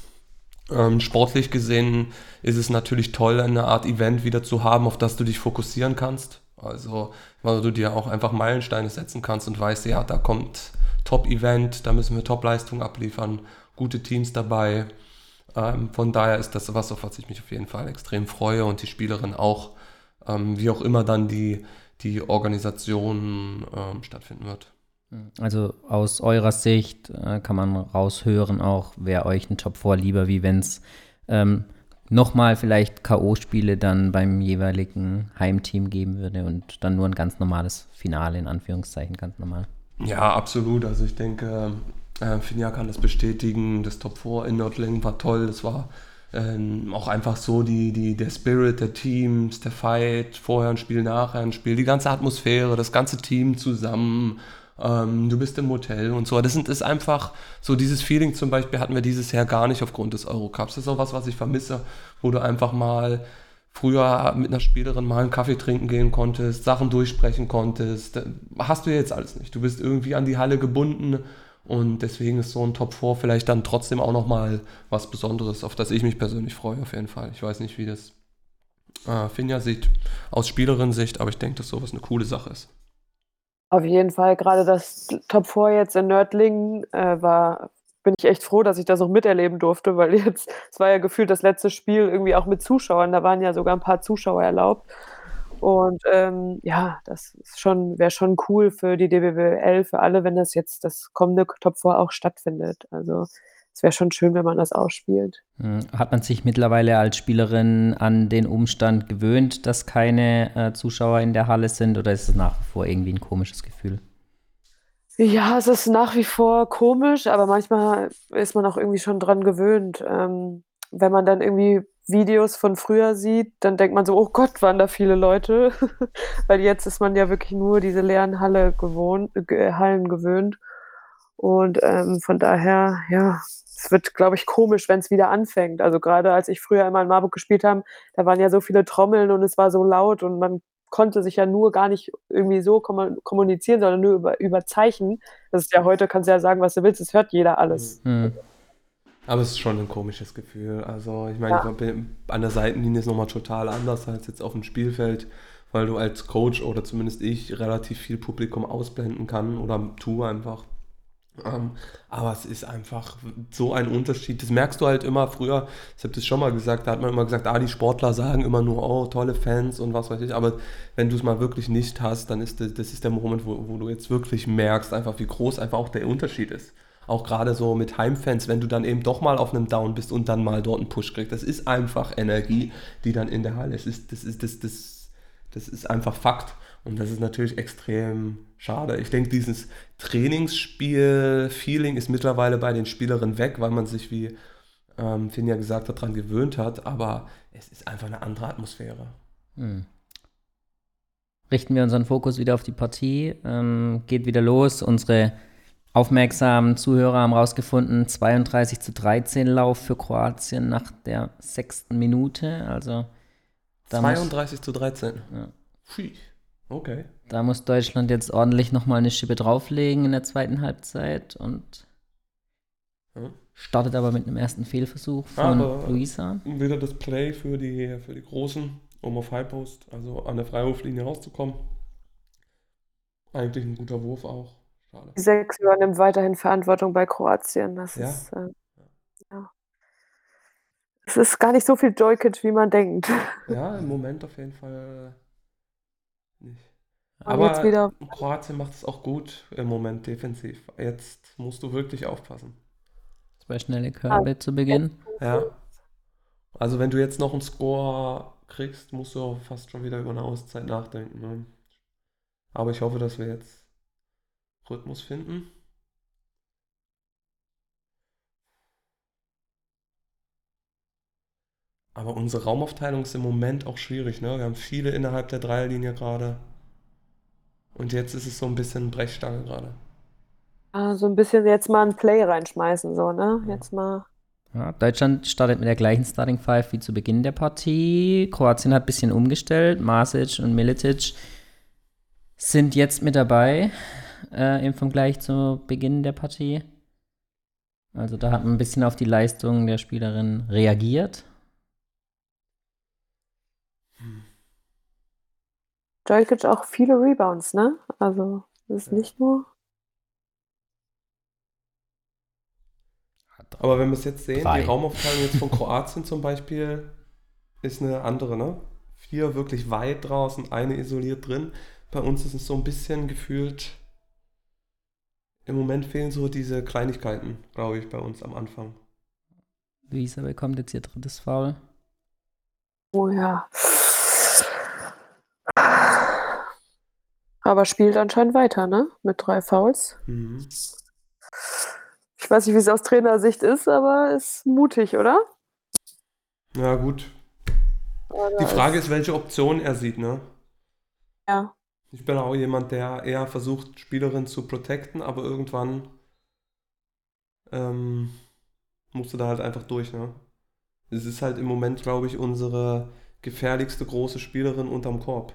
Ähm, sportlich gesehen ist es natürlich toll, eine Art Event wieder zu haben, auf das du dich fokussieren kannst. Also, weil du dir auch einfach Meilensteine setzen kannst und weißt, ja, da kommt Top-Event, da müssen wir Top-Leistung abliefern, gute Teams dabei. Ähm, von daher ist das was, auf was ich mich auf jeden Fall extrem freue und die Spielerin auch ähm, wie auch immer dann die, die Organisation ähm, stattfinden wird. Also aus eurer Sicht äh, kann man raushören, auch wer euch ein Top 4 lieber, wie wenn es ähm, nochmal vielleicht K.O.-Spiele dann beim jeweiligen Heimteam geben würde und dann nur ein ganz normales Finale, in Anführungszeichen, ganz normal. Ja, absolut. Also ich denke, äh, Finja kann das bestätigen. Das Top 4 in Nördlingen war toll. Das war ähm, auch einfach so die, die, der Spirit der Teams, der Fight, vorher ein Spiel, nachher ein Spiel, die ganze Atmosphäre, das ganze Team zusammen. Ähm, du bist im Hotel und so. Das sind, ist einfach so dieses Feeling zum Beispiel hatten wir dieses Jahr gar nicht aufgrund des Eurocups. Das ist auch was, was ich vermisse, wo du einfach mal früher mit einer Spielerin mal einen Kaffee trinken gehen konntest, Sachen durchsprechen konntest. Hast du jetzt alles nicht. Du bist irgendwie an die Halle gebunden und deswegen ist so ein Top 4 vielleicht dann trotzdem auch nochmal was Besonderes, auf das ich mich persönlich freue, auf jeden Fall. Ich weiß nicht, wie das äh, Finja sieht aus Spielerin-Sicht, aber ich denke, dass sowas eine coole Sache ist. Auf jeden Fall, gerade das Top 4 jetzt in Nördlingen äh, war, bin ich echt froh, dass ich das auch miterleben durfte, weil jetzt, es war ja gefühlt das letzte Spiel irgendwie auch mit Zuschauern, da waren ja sogar ein paar Zuschauer erlaubt. Und ähm, ja, das schon, wäre schon cool für die DBWL, für alle, wenn das jetzt das kommende Top 4 auch stattfindet. Also es wäre schon schön, wenn man das ausspielt. Hm, hat man sich mittlerweile als Spielerin an den Umstand gewöhnt, dass keine äh, Zuschauer in der Halle sind oder ist es nach wie vor irgendwie ein komisches Gefühl? Ja, es ist nach wie vor komisch, aber manchmal ist man auch irgendwie schon dran gewöhnt. Ähm, wenn man dann irgendwie Videos von früher sieht, dann denkt man so, oh Gott, waren da viele Leute. Weil jetzt ist man ja wirklich nur diese leeren Halle gewohnt, äh, Hallen gewöhnt. Und ähm, von daher, ja, es wird, glaube ich, komisch, wenn es wieder anfängt. Also gerade als ich früher immer in Marburg gespielt habe, da waren ja so viele Trommeln und es war so laut und man konnte sich ja nur gar nicht irgendwie so kommunizieren, sondern nur über, über Zeichen. Das ist ja heute, kannst du ja sagen, was du willst, es hört jeder alles. Mhm. Aber es ist schon ein komisches Gefühl. Also ich meine, ja. an der Seitenlinie ist nochmal total anders als jetzt auf dem Spielfeld, weil du als Coach oder zumindest ich relativ viel Publikum ausblenden kann oder tue einfach. Ähm, aber es ist einfach so ein Unterschied. Das merkst du halt immer früher. Ich habe das schon mal gesagt. Da hat man immer gesagt, ah, die Sportler sagen immer nur, oh, tolle Fans und was weiß ich. Aber wenn du es mal wirklich nicht hast, dann ist das, das ist der Moment, wo, wo du jetzt wirklich merkst, einfach wie groß einfach auch der Unterschied ist auch gerade so mit Heimfans, wenn du dann eben doch mal auf einem Down bist und dann mal dort einen Push kriegst. Das ist einfach Energie, die dann in der Halle ist. Das ist, das ist, das, das, ist einfach Fakt. Und das ist natürlich extrem schade. Ich denke, dieses Trainingsspiel-Feeling ist mittlerweile bei den Spielerinnen weg, weil man sich, wie ähm, Finn ja gesagt hat, daran gewöhnt hat. Aber es ist einfach eine andere Atmosphäre. Hm. Richten wir unseren Fokus wieder auf die Partie. Ähm, geht wieder los. Unsere aufmerksamen Zuhörer haben rausgefunden, 32 zu 13 Lauf für Kroatien nach der sechsten Minute. Also 32 muss, zu 13. Ja. Okay. Da muss Deutschland jetzt ordentlich nochmal eine Schippe drauflegen in der zweiten Halbzeit und hm? startet aber mit einem ersten Fehlversuch von aber Luisa. Wieder das Play für die, für die Großen, um auf High Post, also an der Freiwurflinie rauszukommen. Eigentlich ein guter Wurf auch. Schade. Die Sechs übernimmt weiterhin Verantwortung bei Kroatien. Das ja. ist, äh, ja. Es ist gar nicht so viel Joykic, wie man denkt. Ja, im Moment auf jeden Fall nicht. Aber wieder... Kroatien macht es auch gut im Moment defensiv. Jetzt musst du wirklich aufpassen. Zwei schnelle Körbe ah, zu Beginn. Ja. Also wenn du jetzt noch einen Score kriegst, musst du auch fast schon wieder über eine Auszeit nachdenken. Ne? Aber ich hoffe, dass wir jetzt Rhythmus finden. Aber unsere Raumaufteilung ist im Moment auch schwierig, ne? Wir haben viele innerhalb der Dreierlinie gerade. Und jetzt ist es so ein bisschen Brechstange gerade. Ah, so ein bisschen jetzt mal ein Play reinschmeißen, so, ne? Jetzt mal. Ja, Deutschland startet mit der gleichen Starting Five wie zu Beginn der Partie. Kroatien hat ein bisschen umgestellt. Masic und Militic sind jetzt mit dabei äh, im Vergleich zu Beginn der Partie. Also da hat man ein bisschen auf die Leistung der Spielerin reagiert. Jokic auch viele Rebounds, ne? Also, das ist Ja. nicht nur. Aber wenn wir es jetzt sehen, Drei. die Raumaufteilung jetzt von Kroatien zum Beispiel ist eine andere, ne? Vier wirklich weit draußen, eine isoliert drin. Bei uns ist es so ein bisschen gefühlt, im Moment fehlen so diese Kleinigkeiten, glaube ich, bei uns am Anfang. Luisa bekommt jetzt ihr drittes Foul. Oh ja. Aber spielt anscheinend weiter, ne? Mit drei Fouls. Mhm. Ich weiß nicht, wie es aus Trainersicht ist, aber ist mutig, oder? Ja, gut. Oder Die Frage ist, welche Option er sieht, ne? Ja. Ich bin auch jemand, der eher versucht, Spielerinnen zu protecten, aber irgendwann ähm, musst du da halt einfach durch, ne? Es ist halt im Moment, glaube ich, unsere gefährlichste große Spielerin unterm Korb.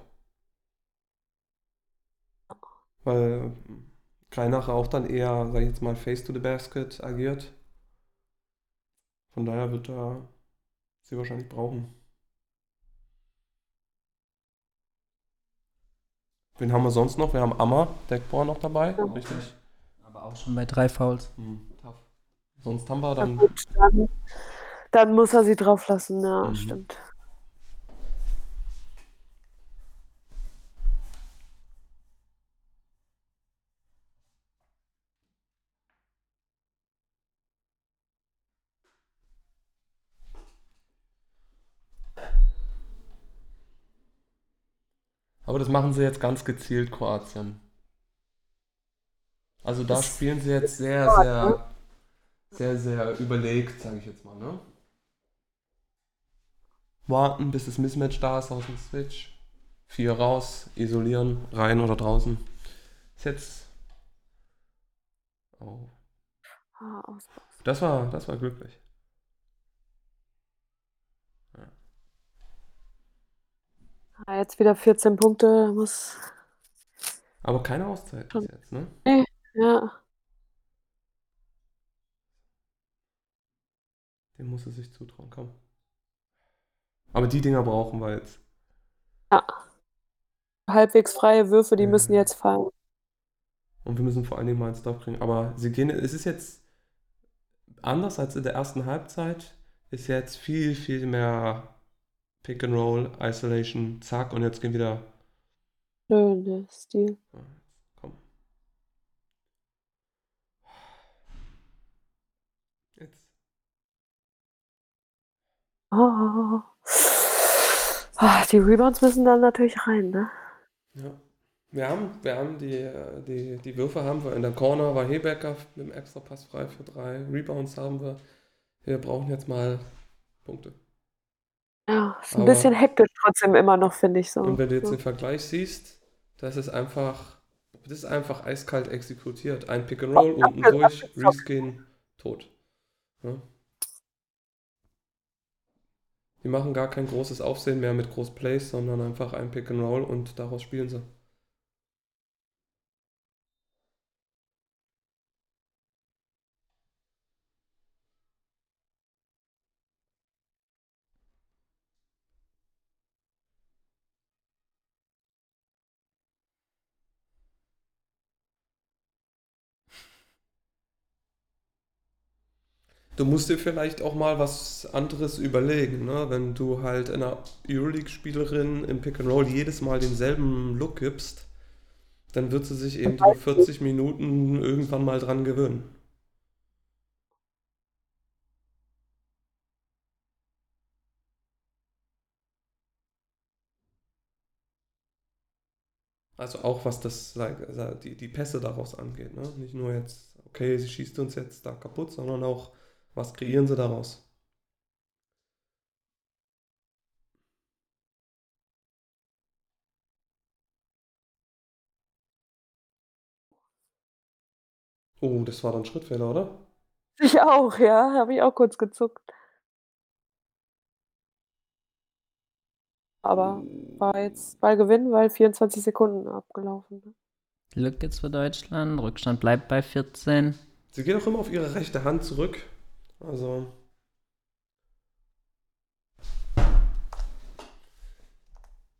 Weil Greinacher auch dann eher, sag ich jetzt mal, face to the basket agiert. Von daher wird er sie wahrscheinlich brauchen. Wen haben wir sonst noch? Wir haben Amma, Deckbohr noch dabei. Ja. Richtig. Aber auch schon bei drei Fouls. Hm, tough. Sonst haben wir dann. dann, dann muss er sie drauf lassen, ja, Mhm. stimmt. Das machen sie jetzt ganz gezielt, Kroatien. Also da Das- spielen sie jetzt sehr, sehr, sehr, sehr überlegt, sage ich jetzt mal, ne? Warten, bis das Mismatch da ist aus dem Switch. Vier raus, isolieren, rein oder draußen. Ist jetzt. Oh. Ah. Das war, das war glücklich. Jetzt wieder 14 Punkte, muss. Aber keine Auszeit bis jetzt, ne? Ja. Den muss er sich zutrauen, komm. Aber die Dinger brauchen wir jetzt. Ja. Halbwegs freie Würfe, die Ja. müssen jetzt fallen. Und wir müssen vor allen Dingen mal ins Dorf kriegen. Aber sie gehen, es ist jetzt anders als in der ersten Halbzeit. Ist jetzt viel, viel mehr Pick and Roll, Isolation, zack. Und jetzt gehen wieder. Schönes Stil. Ja, Komm. Jetzt. Ah. Ah, die Rebounds müssen dann natürlich rein, ne? Ja. Wir haben, wir haben die, äh, die, die Würfe haben wir. In der Corner war Hebecker mit dem extra Pass frei für drei. Rebounds haben wir. Wir brauchen jetzt mal Punkte. Ja, ist ein Aber- bisschen hektisch trotzdem immer noch, finde ich so. Und wenn du jetzt den Vergleich siehst, das ist einfach, das ist einfach eiskalt exekutiert. Ein Pick and Roll, unten durch, Reskin, tot. Ja. Die machen gar kein großes Aufsehen mehr mit Großplays, sondern einfach ein Pick and Roll und daraus spielen sie. Du musst dir vielleicht auch mal was anderes überlegen, ne? Wenn du halt einer Euroleague-Spielerin im Pick and Roll jedes Mal denselben Look gibst, dann wird sie sich eben die 40 Minuten irgendwann mal dran gewöhnen. Also auch was das, die, die Pässe daraus angeht. Ne? Nicht nur jetzt, okay, sie schießt uns jetzt da kaputt, sondern auch, was kreieren sie daraus? Oh, das war dann Schrittfehler, oder? Ich auch, ja, habe ich auch kurz gezuckt. Aber war jetzt Ballgewinn, weil 24 Sekunden abgelaufen. Ne? Glück jetzt für Deutschland. Rückstand bleibt bei 14. Sie geht auch immer auf ihre rechte Hand zurück. Also.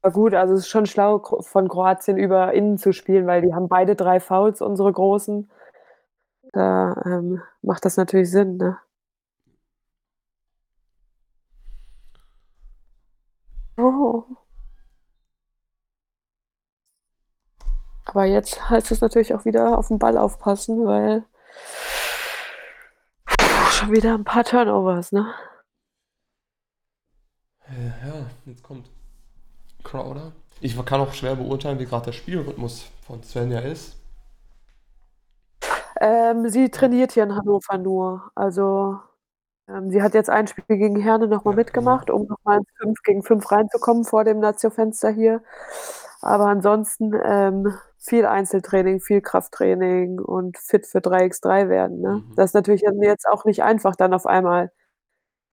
Aber gut, also es ist schon schlau von Kroatien über innen zu spielen, weil die haben beide drei Fouls, unsere Großen. Da ähm, macht das natürlich Sinn, ne? Oh. Aber jetzt heißt es natürlich auch wieder auf den Ball aufpassen, weil schon wieder ein paar Turnovers, ne? Ja, jetzt kommt Crowder. Ich kann auch schwer beurteilen, wie gerade der Spielrhythmus von Svenja ist. Ähm, sie trainiert hier in Hannover nur. Also ähm, sie hat jetzt ein Spiel gegen Herne nochmal ja, mitgemacht, genau. um nochmal ins 5 gegen 5 reinzukommen vor dem Nazio-Fenster hier. Aber ansonsten ähm, viel Einzeltraining, viel Krafttraining und fit für 3x3 werden. Ne? Mhm. Das ist natürlich jetzt auch nicht einfach, dann auf einmal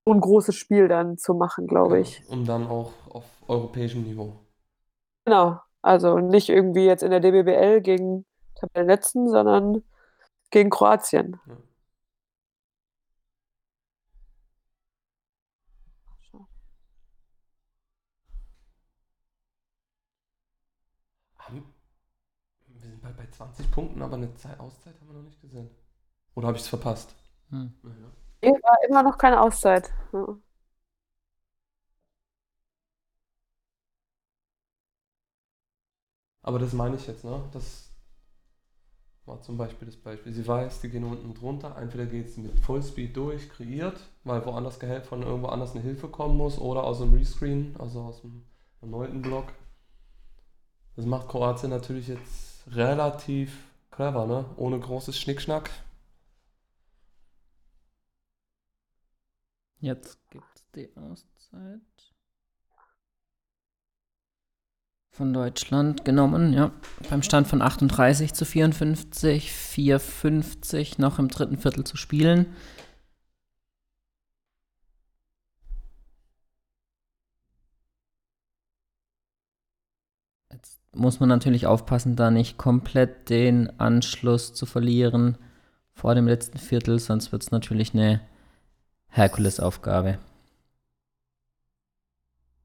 so ein großes Spiel dann zu machen, glaube ich. Ja, und dann auch auf europäischem Niveau. Genau. Also nicht irgendwie jetzt in der DBBL gegen Tabellenletzten, sondern gegen Kroatien. Ja. Wir sind bald bei 20 Punkten, aber eine Zeit, Auszeit haben wir noch nicht gesehen. Oder habe ich es verpasst? Hm. Ja. War immer noch keine Auszeit. Ja. Aber das meine ich jetzt, ne? Das, war zum Beispiel das Beispiel. Sie weiß, die gehen unten drunter. Entweder geht sie mit Fullspeed durch, kreiert, weil woanders von irgendwo anders eine Hilfe kommen muss oder aus dem Rescreen, also aus dem erneuten Block. Das macht Kroatien natürlich jetzt relativ clever, ne? Ohne großes Schnickschnack. Jetzt gibt es die Auszeit von Deutschland genommen, ja. Beim Stand von 38 zu 54, 4,50 noch im dritten Viertel zu spielen. Jetzt muss man natürlich aufpassen, da nicht komplett den Anschluss zu verlieren vor dem letzten Viertel, sonst wird es natürlich eine Herkulesaufgabe.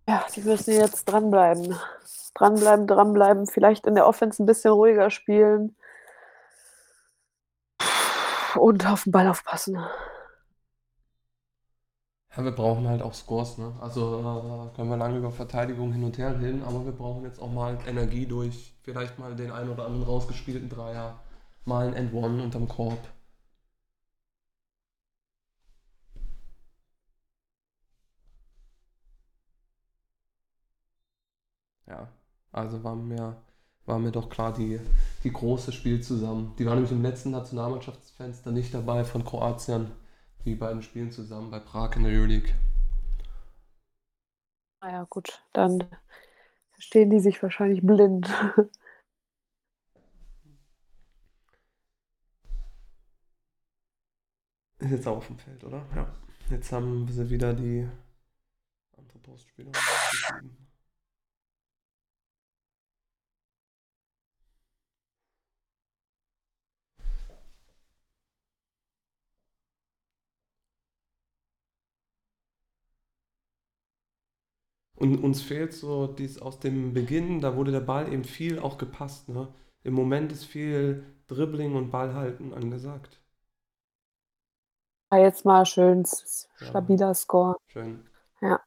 Ja, die müssen jetzt dranbleiben dranbleiben, dranbleiben, vielleicht in der Offense ein bisschen ruhiger spielen und auf den Ball aufpassen. Ja, wir brauchen halt auch Scores, ne? Also äh, können wir lange über Verteidigung hin und her reden, aber wir brauchen jetzt auch mal Energie durch vielleicht mal den ein oder anderen rausgespielten Dreier, mal ein End One unterm Korb. Ja. Also war mir, war mir doch klar die, die große Spiel zusammen. Die war nämlich im letzten Nationalmannschaftsfenster nicht dabei von Kroatien, die beiden Spielen zusammen bei Prag in der Euroleague. Ah ja, gut, dann stehen die sich wahrscheinlich blind. Ist jetzt auch auf dem Feld, oder? Ja. Jetzt haben sie wieder die andere Postspieler. Und uns fehlt so dies aus dem Beginn, da wurde der Ball eben viel auch gepasst. Ne? Im Moment ist viel Dribbling und Ballhalten angesagt. War jetzt mal schön stabiler ja. Score. Schön. Ja.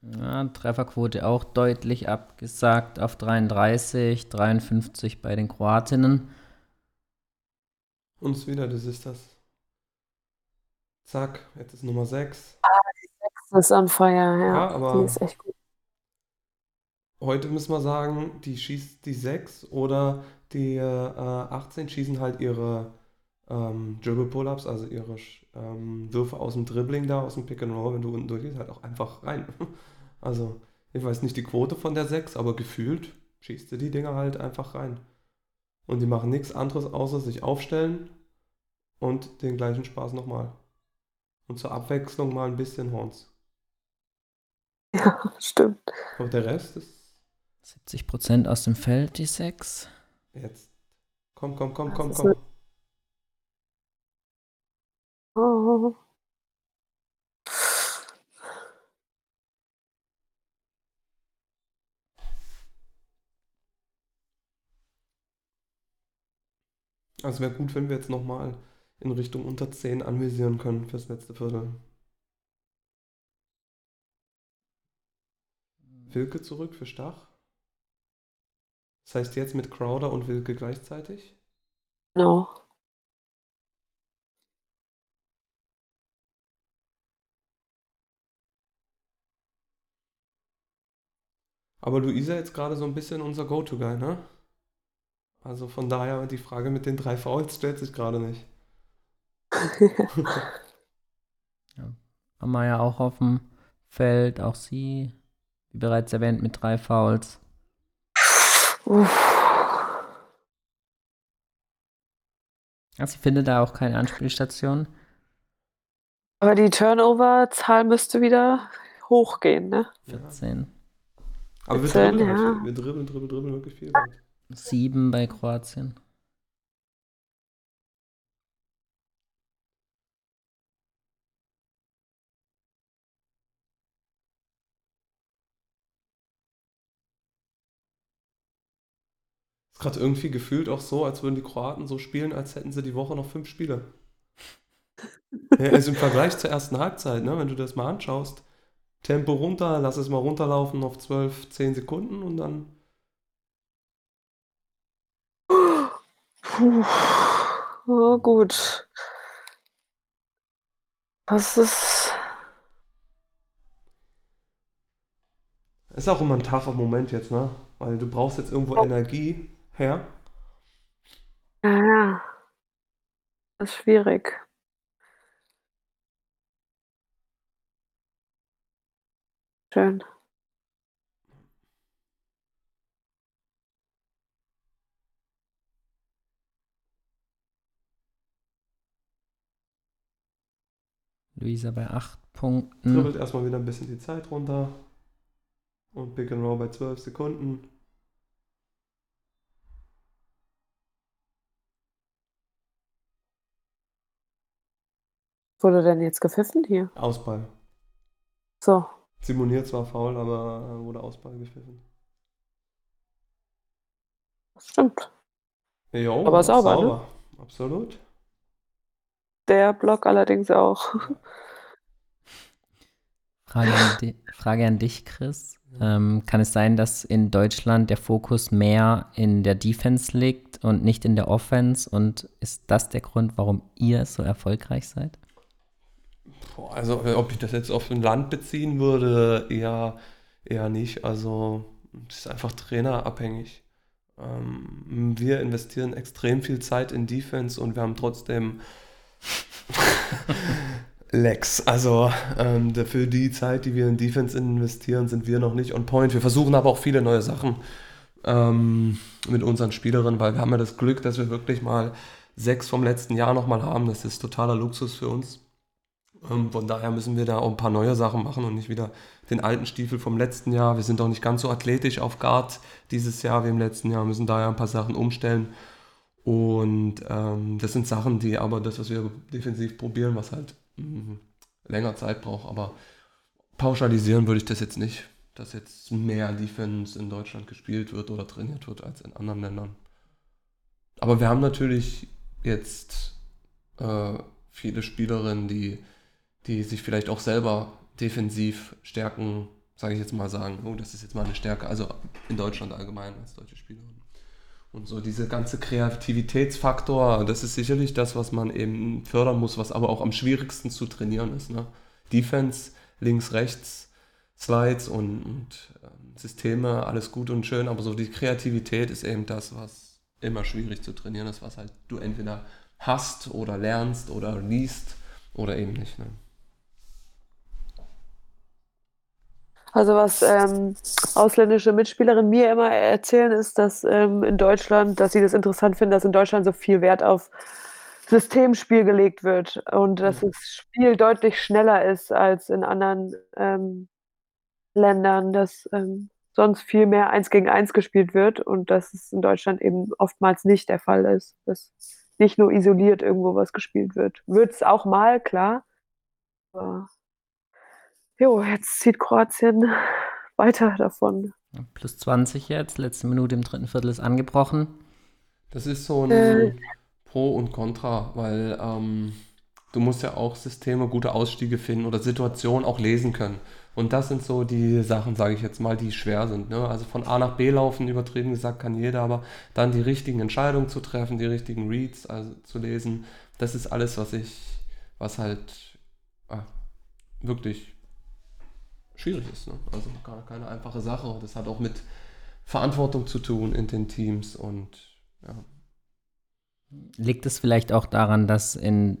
ja. Trefferquote auch deutlich abgesagt auf 33, 53 bei den Kroatinnen. Uns wieder, das ist das. Zack, jetzt ist Nummer 6. Ah, ist on fire, ja. Ja, Die ist echt gut. heute müssen wir sagen, die schießt die 6 oder die äh, 18 schießen halt ihre ähm, Dribble Pull-Ups, also ihre ähm, Würfe aus dem Dribbling da, aus dem Pick and Roll, wenn du unten durchgehst, halt auch einfach rein. also, ich weiß nicht die Quote von der 6, aber gefühlt schießt sie die Dinger halt einfach rein. Und die machen nichts anderes, außer sich aufstellen und den gleichen Spaß nochmal. Und zur Abwechslung mal ein bisschen Horns. Ja, stimmt. Und der Rest ist. 70% aus dem Feld, die 6. Jetzt. Komm, komm, komm, komm, komm. Oh. Also wäre gut, wenn wir jetzt nochmal in Richtung unter 10 anvisieren können fürs letzte Viertel. Wilke zurück für Stach. Das heißt jetzt mit Crowder und Wilke gleichzeitig? No. Aber Luisa jetzt gerade so ein bisschen unser Go-To-Guy, ne? Also von daher die Frage mit den drei Fouls stellt sich gerade nicht. ja. Amaya auch auf dem Feld, auch sie, wie bereits erwähnt, mit drei Fouls. Also ich finde da auch keine Anspielstation. Aber die Turnover-Zahl müsste wieder hochgehen, ne? 14. Aber wir 14, dribbeln, ja. wir dribbeln, dribbeln, dribbeln wirklich viel. 7 bei Kroatien. Gerade irgendwie gefühlt auch so, als würden die Kroaten so spielen, als hätten sie die Woche noch fünf Spiele. Ja, also im Vergleich zur ersten Halbzeit, ne, wenn du das mal anschaust, Tempo runter, lass es mal runterlaufen auf 12, 10 Sekunden und dann. Puh. Oh, gut. Was ist. Ist auch immer ein tougher Moment jetzt, ne? Weil du brauchst jetzt irgendwo Energie her. Ja, ja. Das ist schwierig. Schön. Luisa bei 8 Punkten. Dribbelt erstmal wieder ein bisschen die Zeit runter. Und Pick and Roll bei 12 Sekunden. Wurde denn jetzt gepfiffen hier? Ausball. So. Simoniert zwar faul, aber wurde Ausball gepfiffen. Das stimmt. Jo, Aber sauber, ne? sauber. Absolut. Der Block allerdings auch. Frage an, di Frage an dich, Chris. Ähm, kann es sein, dass in Deutschland der Fokus mehr in der Defense liegt und nicht in der Offense? Und ist das der Grund, warum ihr so erfolgreich seid? Also, ob ich das jetzt auf ein Land beziehen würde, eher, eher nicht. Also, es ist einfach trainerabhängig. Ähm, wir investieren extrem viel Zeit in Defense und wir haben trotzdem Lex. Also, ähm, für die Zeit, die wir in Defense investieren, sind wir noch nicht on point. Wir versuchen aber auch viele neue Sachen ähm, mit unseren Spielerinnen, weil wir haben ja das Glück, dass wir wirklich mal sechs vom letzten Jahr nochmal haben. Das ist totaler Luxus für uns. Ähm, von daher müssen wir da auch ein paar neue Sachen machen und nicht wieder den alten Stiefel vom letzten Jahr. Wir sind auch nicht ganz so athletisch auf Guard dieses Jahr wie im letzten Jahr, müssen daher ein paar Sachen umstellen. Und ähm, das sind Sachen, die aber das, was wir defensiv probieren, was halt mh, länger Zeit braucht. Aber pauschalisieren würde ich das jetzt nicht, dass jetzt mehr Defense in Deutschland gespielt wird oder trainiert wird als in anderen Ländern. Aber wir haben natürlich jetzt äh, viele Spielerinnen, die die sich vielleicht auch selber defensiv stärken, sage ich jetzt mal sagen, oh, das ist jetzt mal eine Stärke, also in Deutschland allgemein als deutsche Spielerin. Und so diese ganze Kreativitätsfaktor, das ist sicherlich das, was man eben fördern muss, was aber auch am schwierigsten zu trainieren ist. Ne? Defense, links, rechts, Slides und, und ähm, Systeme, alles gut und schön, aber so die Kreativität ist eben das, was immer schwierig zu trainieren ist, was halt du entweder hast oder lernst oder liest oder eben nicht. Ne? Also was ähm, ausländische Mitspielerinnen mir immer erzählen, ist, dass ähm, in Deutschland, dass sie das interessant finden, dass in Deutschland so viel Wert auf Systemspiel gelegt wird und dass mhm. das Spiel deutlich schneller ist als in anderen ähm, Ländern, dass ähm, sonst viel mehr eins gegen eins gespielt wird und dass es in Deutschland eben oftmals nicht der Fall ist, dass nicht nur isoliert irgendwo was gespielt wird. Wird es auch mal, klar. Aber Jo, jetzt zieht Kroatien weiter davon. Plus 20 jetzt, letzte Minute im dritten Viertel ist angebrochen. Das ist so ein äh. Pro und Contra, weil ähm, du musst ja auch Systeme, gute Ausstiege finden oder Situationen auch lesen können. Und das sind so die Sachen, sage ich jetzt mal, die schwer sind. Ne? Also von A nach B laufen, übertrieben gesagt, kann jeder, aber dann die richtigen Entscheidungen zu treffen, die richtigen Reads also zu lesen, das ist alles, was ich, was halt ah, wirklich schwierig ist. Ne? Also gar keine einfache Sache. Das hat auch mit Verantwortung zu tun in den Teams und ja. Liegt es vielleicht auch daran, dass in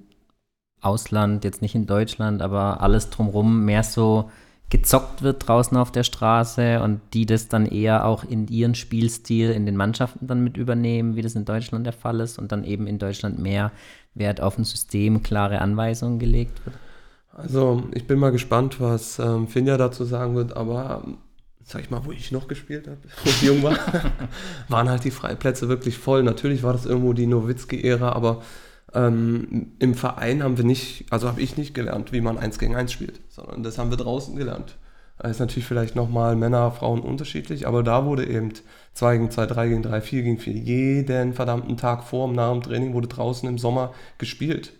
Ausland, jetzt nicht in Deutschland, aber alles drumherum mehr so gezockt wird draußen auf der Straße und die das dann eher auch in ihren Spielstil in den Mannschaften dann mit übernehmen, wie das in Deutschland der Fall ist und dann eben in Deutschland mehr Wert auf ein System, klare Anweisungen gelegt wird? Also ich bin mal gespannt, was ähm, Finja dazu sagen wird, aber sag ich mal, wo ich noch gespielt habe, wo ich jung war, waren halt die Freiplätze wirklich voll. Natürlich war das irgendwo die Nowitzki-Ära, aber ähm, im Verein haben wir nicht, also habe ich nicht gelernt, wie man 1 gegen 1 spielt, sondern das haben wir draußen gelernt. Das ist natürlich vielleicht nochmal Männer, Frauen unterschiedlich, aber da wurde eben 2 gegen 2, 3 gegen 3, 4 gegen 4, jeden verdammten Tag vor und nach dem Training wurde draußen im Sommer gespielt.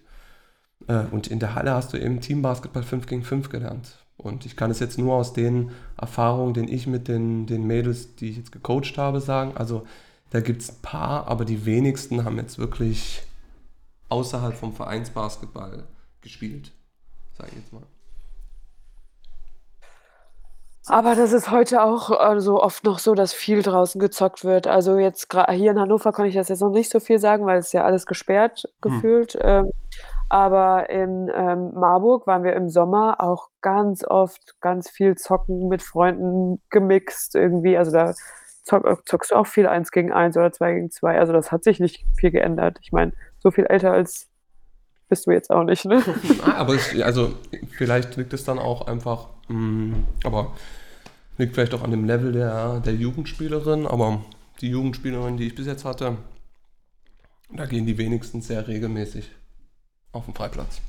Äh, und in der Halle hast du eben Teambasketball 5 gegen 5 gelernt. Und ich kann es jetzt nur aus den Erfahrungen, den ich mit den, den Mädels, die ich jetzt gecoacht habe, sagen. Also da gibt es ein paar, aber die wenigsten haben jetzt wirklich außerhalb vom Vereinsbasketball gespielt, sage ich jetzt mal. Aber das ist heute auch also oft noch so, dass viel draußen gezockt wird. Also jetzt hier in Hannover kann ich das jetzt noch nicht so viel sagen, weil es ja alles gesperrt hm. gefühlt. Hm. Ähm, aber in ähm, Marburg waren wir im Sommer auch ganz oft ganz viel zocken mit Freunden gemixt irgendwie. Also da zock, zockst du auch viel eins gegen eins oder zwei gegen zwei. Also das hat sich nicht viel geändert. Ich meine, so viel älter als bist du jetzt auch nicht, ne? ah, aber es, also vielleicht liegt es dann auch einfach, mh, mm, aber liegt vielleicht auch an dem Level der, der Jugendspielerin, aber die Jugendspielerin, die ich bis jetzt hatte, da gehen die wenigsten sehr regelmäßig auf dem Freiplatz.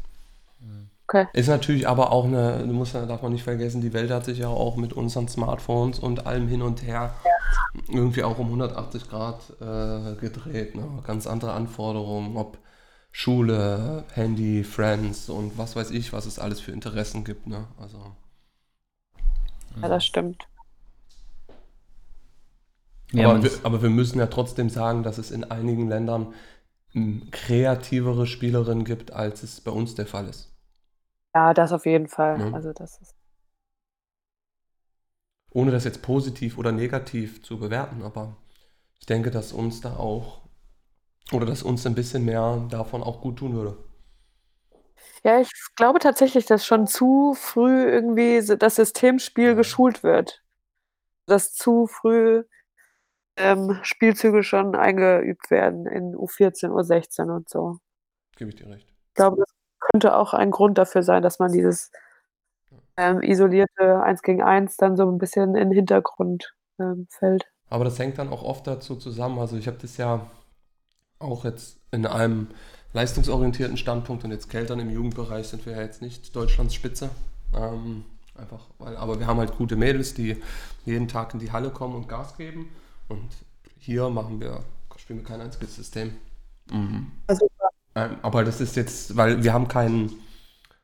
Okay. Ist natürlich aber auch eine, du musst, darf man nicht vergessen, die Welt hat sich ja auch mit unseren Smartphones und allem hin und her irgendwie auch um 180 Grad äh, gedreht. Ne? Ganz andere Anforderungen, ob Schule, Handy, Friends und was weiß ich, was es alles für Interessen gibt. Ne? Also. Ja, das stimmt. Aber wir, aber wir müssen ja trotzdem sagen, dass es in einigen Ländern kreativere Spielerin gibt, als es bei uns der Fall ist. Ja, das auf jeden Fall. Ja. Also das ist Ohne das jetzt positiv oder negativ zu bewerten, aber ich denke, dass uns da auch oder dass uns ein bisschen mehr davon auch gut tun würde. Ja, ich glaube tatsächlich, dass schon zu früh irgendwie das Systemspiel geschult wird. Dass zu früh ähm, Spielzüge schon eingeübt werden in U14, U16 und so. Gebe ich dir recht. Ich glaube, das könnte auch ein Grund dafür sein, dass man dieses ähm, isolierte 1 gegen 1 dann so ein bisschen in den Hintergrund ähm, fällt. Aber das hängt dann auch oft dazu zusammen. Also ich habe das ja auch jetzt in einem leistungsorientierten Standpunkt und jetzt Keltern im Jugendbereich sind wir ja jetzt nicht Deutschlands Spitze. Ähm, einfach, weil, aber wir haben halt gute Mädels, die jeden Tag in die Halle kommen und Gas geben. Und hier machen wir, spielen wir kein einziges System. Mhm. Also, ähm, aber das ist jetzt, weil wir haben keinen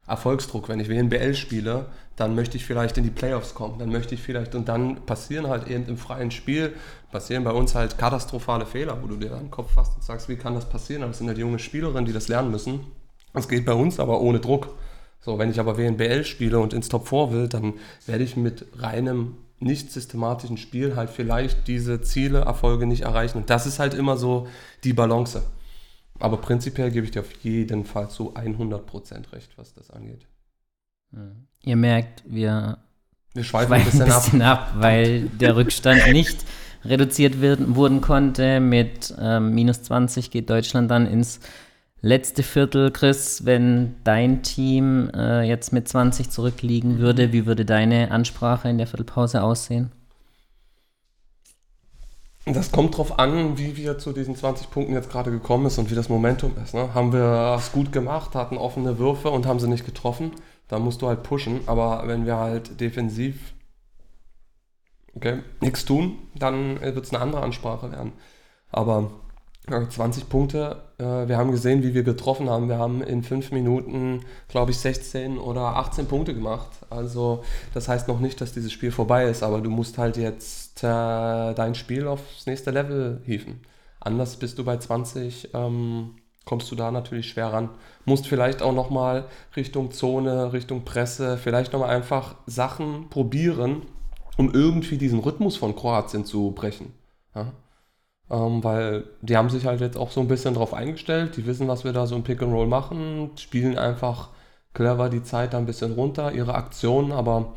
Erfolgsdruck. Wenn ich WNBL spiele, dann möchte ich vielleicht in die Playoffs kommen. Dann möchte ich vielleicht, und dann passieren halt eben im freien Spiel, passieren bei uns halt katastrophale Fehler, wo du dir einen Kopf fasst und sagst, wie kann das passieren? Aber das sind halt junge Spielerinnen, die das lernen müssen. Das geht bei uns aber ohne Druck. So, wenn ich aber WNBL spiele und ins Top 4 will, dann werde ich mit reinem nicht systematischen Spiel halt vielleicht diese Ziele, Erfolge nicht erreichen. Und das ist halt immer so die Balance. Aber prinzipiell gebe ich dir auf jeden Fall zu 100% recht, was das angeht. Hm. Ihr merkt, wir, wir schweifen ein bisschen, ein bisschen ab. ab, weil der Rückstand nicht reduziert werden, wurden konnte. Mit ähm, minus 20 geht Deutschland dann ins letzte Viertel. Chris, wenn dein Team äh, jetzt mit 20 zurückliegen würde, wie würde deine Ansprache in der Viertelpause aussehen? Das kommt drauf an, wie wir zu diesen 20 Punkten jetzt gerade gekommen ist und wie das Momentum ist. Ne? Haben wir es gut gemacht, hatten offene Würfe und haben sie nicht getroffen, dann musst du halt pushen. Aber wenn wir halt defensiv okay, nichts tun, dann wird es eine andere Ansprache werden. Aber 20 Punkte, äh, wir haben gesehen, wie wir getroffen haben. Wir haben in fünf Minuten, glaube ich, 16 oder 18 Punkte gemacht. Also das heißt noch nicht, dass dieses Spiel vorbei ist, aber du musst halt jetzt äh, dein Spiel aufs nächste Level hieven. Anders bist du bei 20, ähm, kommst du da natürlich schwer ran. Musst vielleicht auch nochmal Richtung Zone, Richtung Presse, vielleicht nochmal einfach Sachen probieren, um irgendwie diesen Rhythmus von Kroatien zu brechen. Ja? Ähm, weil die haben sich halt jetzt auch so ein bisschen drauf eingestellt. Die wissen, was wir da so im Pick and Roll machen, spielen einfach clever die Zeit da ein bisschen runter, ihre Aktionen, aber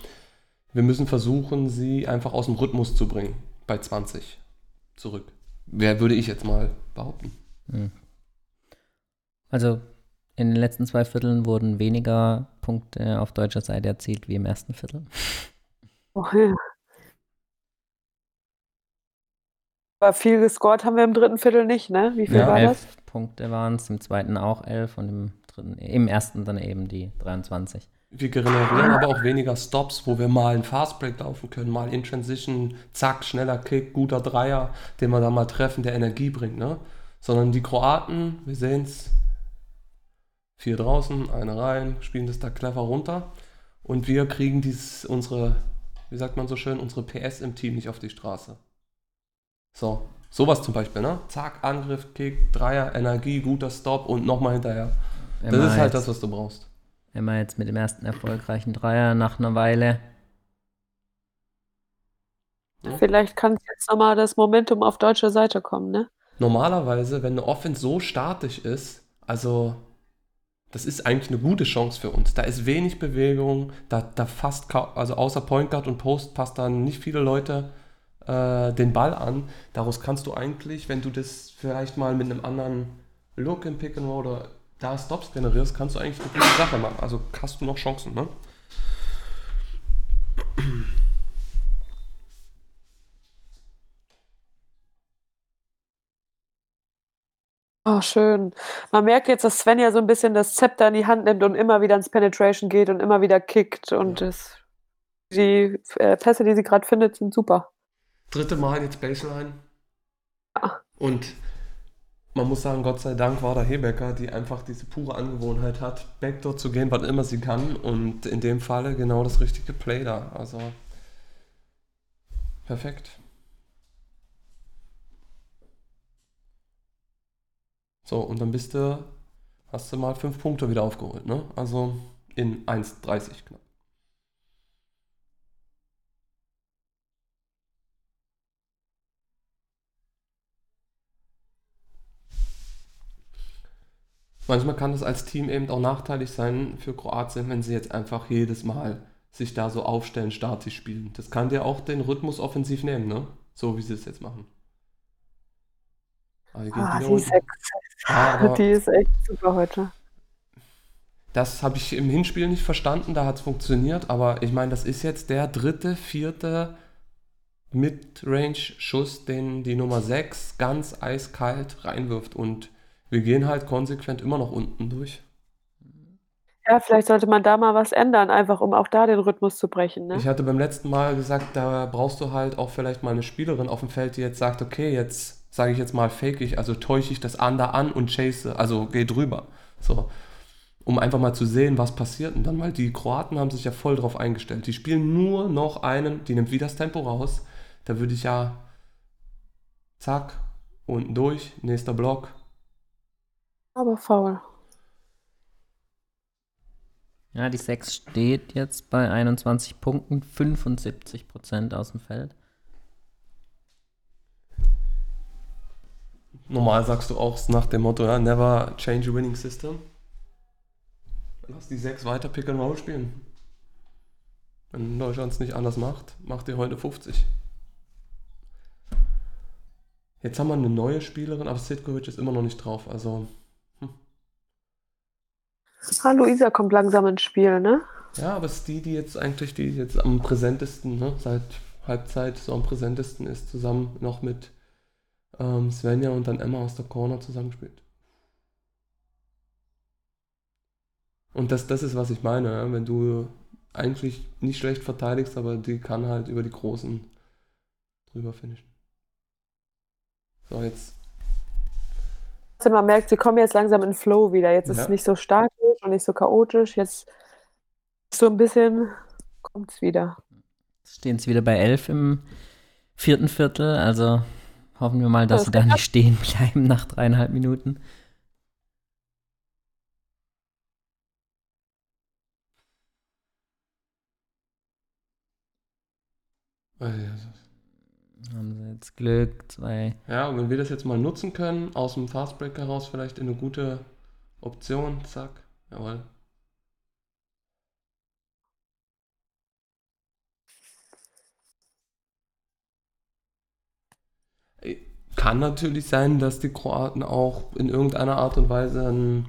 wir müssen versuchen, sie einfach aus dem Rhythmus zu bringen bei 20 zurück. Wer würde ich jetzt mal behaupten? Hm. Also in den letzten zwei Vierteln wurden weniger Punkte auf deutscher Seite erzielt wie im ersten Viertel. Oh, ja. Aber viel gescored haben wir im dritten Viertel nicht, ne? Wie viel ja, war elf das? Punkte waren es, im zweiten auch elf und im dritten, im ersten dann eben die 23. Wir generieren aber auch weniger Stops, wo wir mal einen Fastbreak laufen können, mal in Transition, zack, schneller Kick, guter Dreier, den wir da mal treffen, der Energie bringt, ne? Sondern die Kroaten, wir sehen es, vier draußen, eine rein, spielen das da clever runter und wir kriegen dies, unsere, wie sagt man so schön, unsere PS im Team nicht auf die Straße. So, sowas zum Beispiel, ne? Zack, Angriff, Kick, Dreier, Energie, guter Stop und nochmal hinterher. Emma das ist halt jetzt, das, was du brauchst. Immer jetzt mit dem ersten erfolgreichen Dreier nach einer Weile. Vielleicht kann jetzt nochmal das Momentum auf deutscher Seite kommen, ne? Normalerweise, wenn eine Offense so statisch ist, also das ist eigentlich eine gute Chance für uns. Da ist wenig Bewegung, da, da fast, also außer Point Guard und Post passt dann nicht viele Leute äh, den Ball an. Daraus kannst du eigentlich, wenn du das vielleicht mal mit einem anderen Look im Pick and Roll oder da Stops generierst, kannst du eigentlich eine gute Sache machen. Also hast du noch Chancen, ne? Oh, schön. Man merkt jetzt, dass Sven ja so ein bisschen das Zepter in die Hand nimmt und immer wieder ins Penetration geht und immer wieder kickt und ja. das die, äh, Pässe, die sie gerade findet, sind super dritte Mal jetzt Baseline. Und man muss sagen, Gott sei Dank war da Hebecker, die einfach diese pure Angewohnheit hat, Backdoor zu gehen, wann immer sie kann. Und in dem Falle genau das richtige Play da. Also perfekt. So, und dann bist du, hast du mal fünf Punkte wieder aufgeholt, ne? Also in 1,30 knapp. Manchmal kann das als Team eben auch nachteilig sein für Kroatien, wenn sie jetzt einfach jedes Mal sich da so aufstellen, statisch spielen. Das kann dir auch den Rhythmus offensiv nehmen, ne? So wie sie es jetzt machen. Ah, die, ist echt, ah, die ist echt super heute. Das habe ich im Hinspiel nicht verstanden, da hat es funktioniert, aber ich meine, das ist jetzt der dritte, vierte Midrange-Schuss, den die Nummer 6 ganz eiskalt reinwirft und wir gehen halt konsequent immer noch unten durch. Ja, vielleicht sollte man da mal was ändern, einfach um auch da den Rhythmus zu brechen. Ne? Ich hatte beim letzten Mal gesagt, da brauchst du halt auch vielleicht mal eine Spielerin auf dem Feld, die jetzt sagt, okay, jetzt sage ich jetzt mal fake ich, also täusche ich das Under an und chase, also geh drüber. So. Um einfach mal zu sehen, was passiert. Und dann, weil die Kroaten haben sich ja voll drauf eingestellt. Die spielen nur noch einen, die nimmt wieder das Tempo raus. Da würde ich ja zack, unten durch, nächster Block, aber faul. Ja, die 6 steht jetzt bei 21 Punkten, 75 Prozent aus dem Feld. Normal sagst du auch nach dem Motto, ja, never change a winning system. Lass die 6 weiter Pick and Roll spielen. Wenn Deutschland es nicht anders macht, macht ihr heute 50. Jetzt haben wir eine neue Spielerin, aber Sitkovic ist immer noch nicht drauf. Also. Ah, Luisa kommt langsam ins Spiel, ne? Ja, aber es ist die, die jetzt eigentlich die jetzt am präsentesten, ne, seit Halbzeit so am präsentesten ist, zusammen noch mit ähm, Svenja und dann Emma aus der Corner zusammengespielt. Und das, das ist, was ich meine, ja? wenn du eigentlich nicht schlecht verteidigst, aber die kann halt über die Großen drüber finishen. So, jetzt. Man merkt, sie kommen jetzt langsam in Flow wieder. Jetzt ist Ja. es nicht so statisch und nicht so chaotisch. Jetzt so ein bisschen kommt es wieder. Jetzt stehen sie wieder bei 11 im vierten Viertel. Also hoffen wir mal, dass Das sie da nicht stehen bleiben nach dreieinhalb Minuten. Haben sie jetzt Glück, zwei. Ja, und wenn wir das jetzt mal nutzen können, aus dem Fastbreak heraus vielleicht in eine gute Option, zack, jawohl. Ey, Kann natürlich sein, dass die Kroaten auch in irgendeiner Art und Weise ein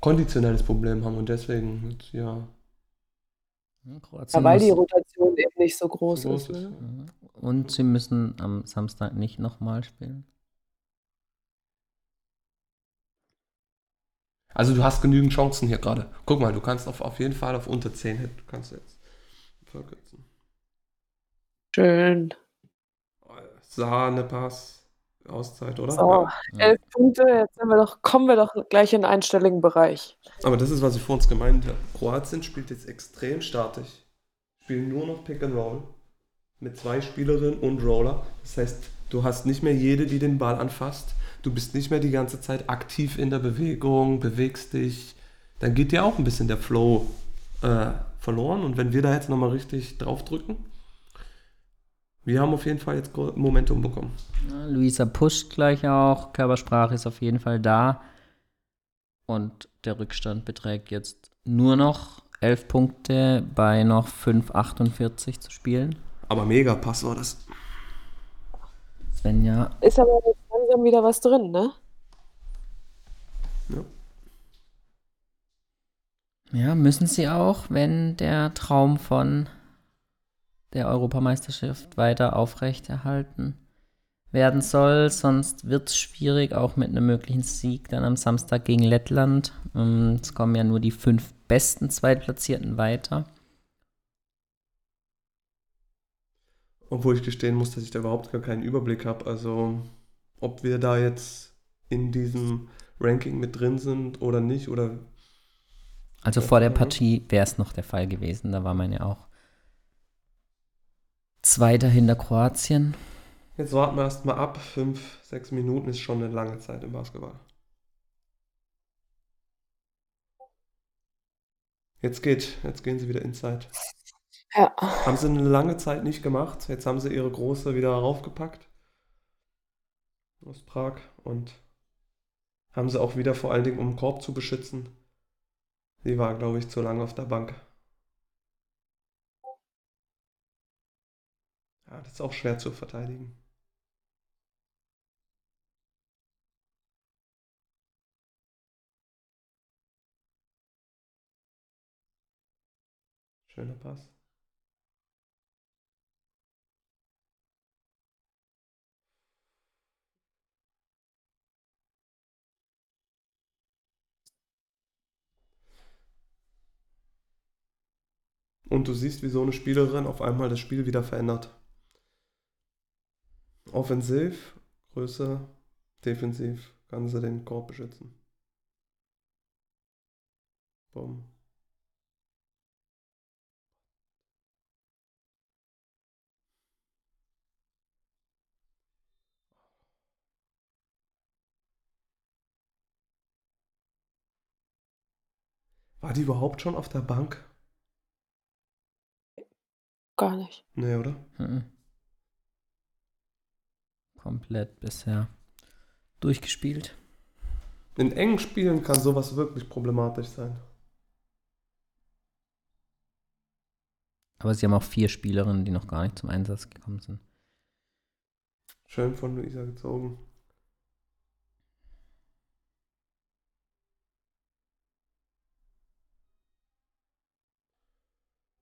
konditionelles Problem haben und deswegen hier Ja, Ja, Kroatien weil die Rotation eben nicht so groß, so groß ist. ist. Ne? Und sie müssen am Samstag nicht nochmal spielen. Also du hast genügend Chancen hier gerade. Guck mal, du kannst auf, auf jeden Fall auf unter 10 hit. Du kannst jetzt verkürzen. Schön. Sahnepass. Auszeit, oder? So, Ja. elf Punkte, jetzt sind wir doch, kommen wir doch gleich in den einstelligen Bereich. Aber das ist, was ich vor uns gemeint habe. Kroatien spielt jetzt extrem statisch. Spielen nur noch Pick and Roll. Mit zwei Spielerinnen und Roller. Das heißt, du hast nicht mehr jede, die den Ball anfasst. Du bist nicht mehr die ganze Zeit aktiv in der Bewegung, bewegst dich. Dann geht dir auch ein bisschen der Flow äh, verloren. Und wenn wir da jetzt nochmal richtig draufdrücken, wir haben auf jeden Fall jetzt Momentum bekommen. Ja, Luisa pusht gleich auch. Körpersprache ist auf jeden Fall da. Und der Rückstand beträgt jetzt nur noch 11 Punkte bei noch 5,48 zu spielen. Aber mega Pass war das. Svenja, Ist aber jetzt langsam wieder was drin, ne? Ja. ja, müssen sie auch, wenn der Traum von der Europameisterschaft weiter aufrechterhalten werden soll. Sonst wird es schwierig, auch mit einem möglichen Sieg dann am Samstag gegen Lettland. Ähm, Es kommen ja nur die fünf besten Zweitplatzierten weiter. Obwohl ich gestehen muss, dass ich da überhaupt gar keinen Überblick habe. Also, ob wir da jetzt in diesem Ranking mit drin sind oder nicht. Oder Also vor der. Partie wäre es noch der Fall gewesen. Da war man ja auch Zweiter hinter Kroatien. jetzt warten wir erstmal ab. Fünf, sechs Minuten ist schon eine lange Zeit im Basketball. Jetzt geht, jetzt gehen sie wieder inside. Ja. Haben sie eine lange Zeit nicht gemacht. Jetzt haben sie ihre große wieder raufgepackt. Aus Prag. Und haben sie auch wieder vor allen Dingen, um den Korb zu beschützen. Sie war, glaube ich, zu lange auf der Bank. Ja, das ist auch schwer zu verteidigen. Schöner Pass. Und du siehst, wie so eine Spielerin auf einmal das Spiel wieder verändert. Offensiv, Größe, defensiv kann sie den Korb beschützen. Bumm. War die überhaupt schon auf der Bank? Gar nicht. Nee, oder? Mhm. Komplett bisher durchgespielt. In engen Spielen kann sowas wirklich problematisch sein. Aber sie haben auch vier Spielerinnen, die noch gar nicht zum Einsatz gekommen sind. Schön von Luisa gezogen.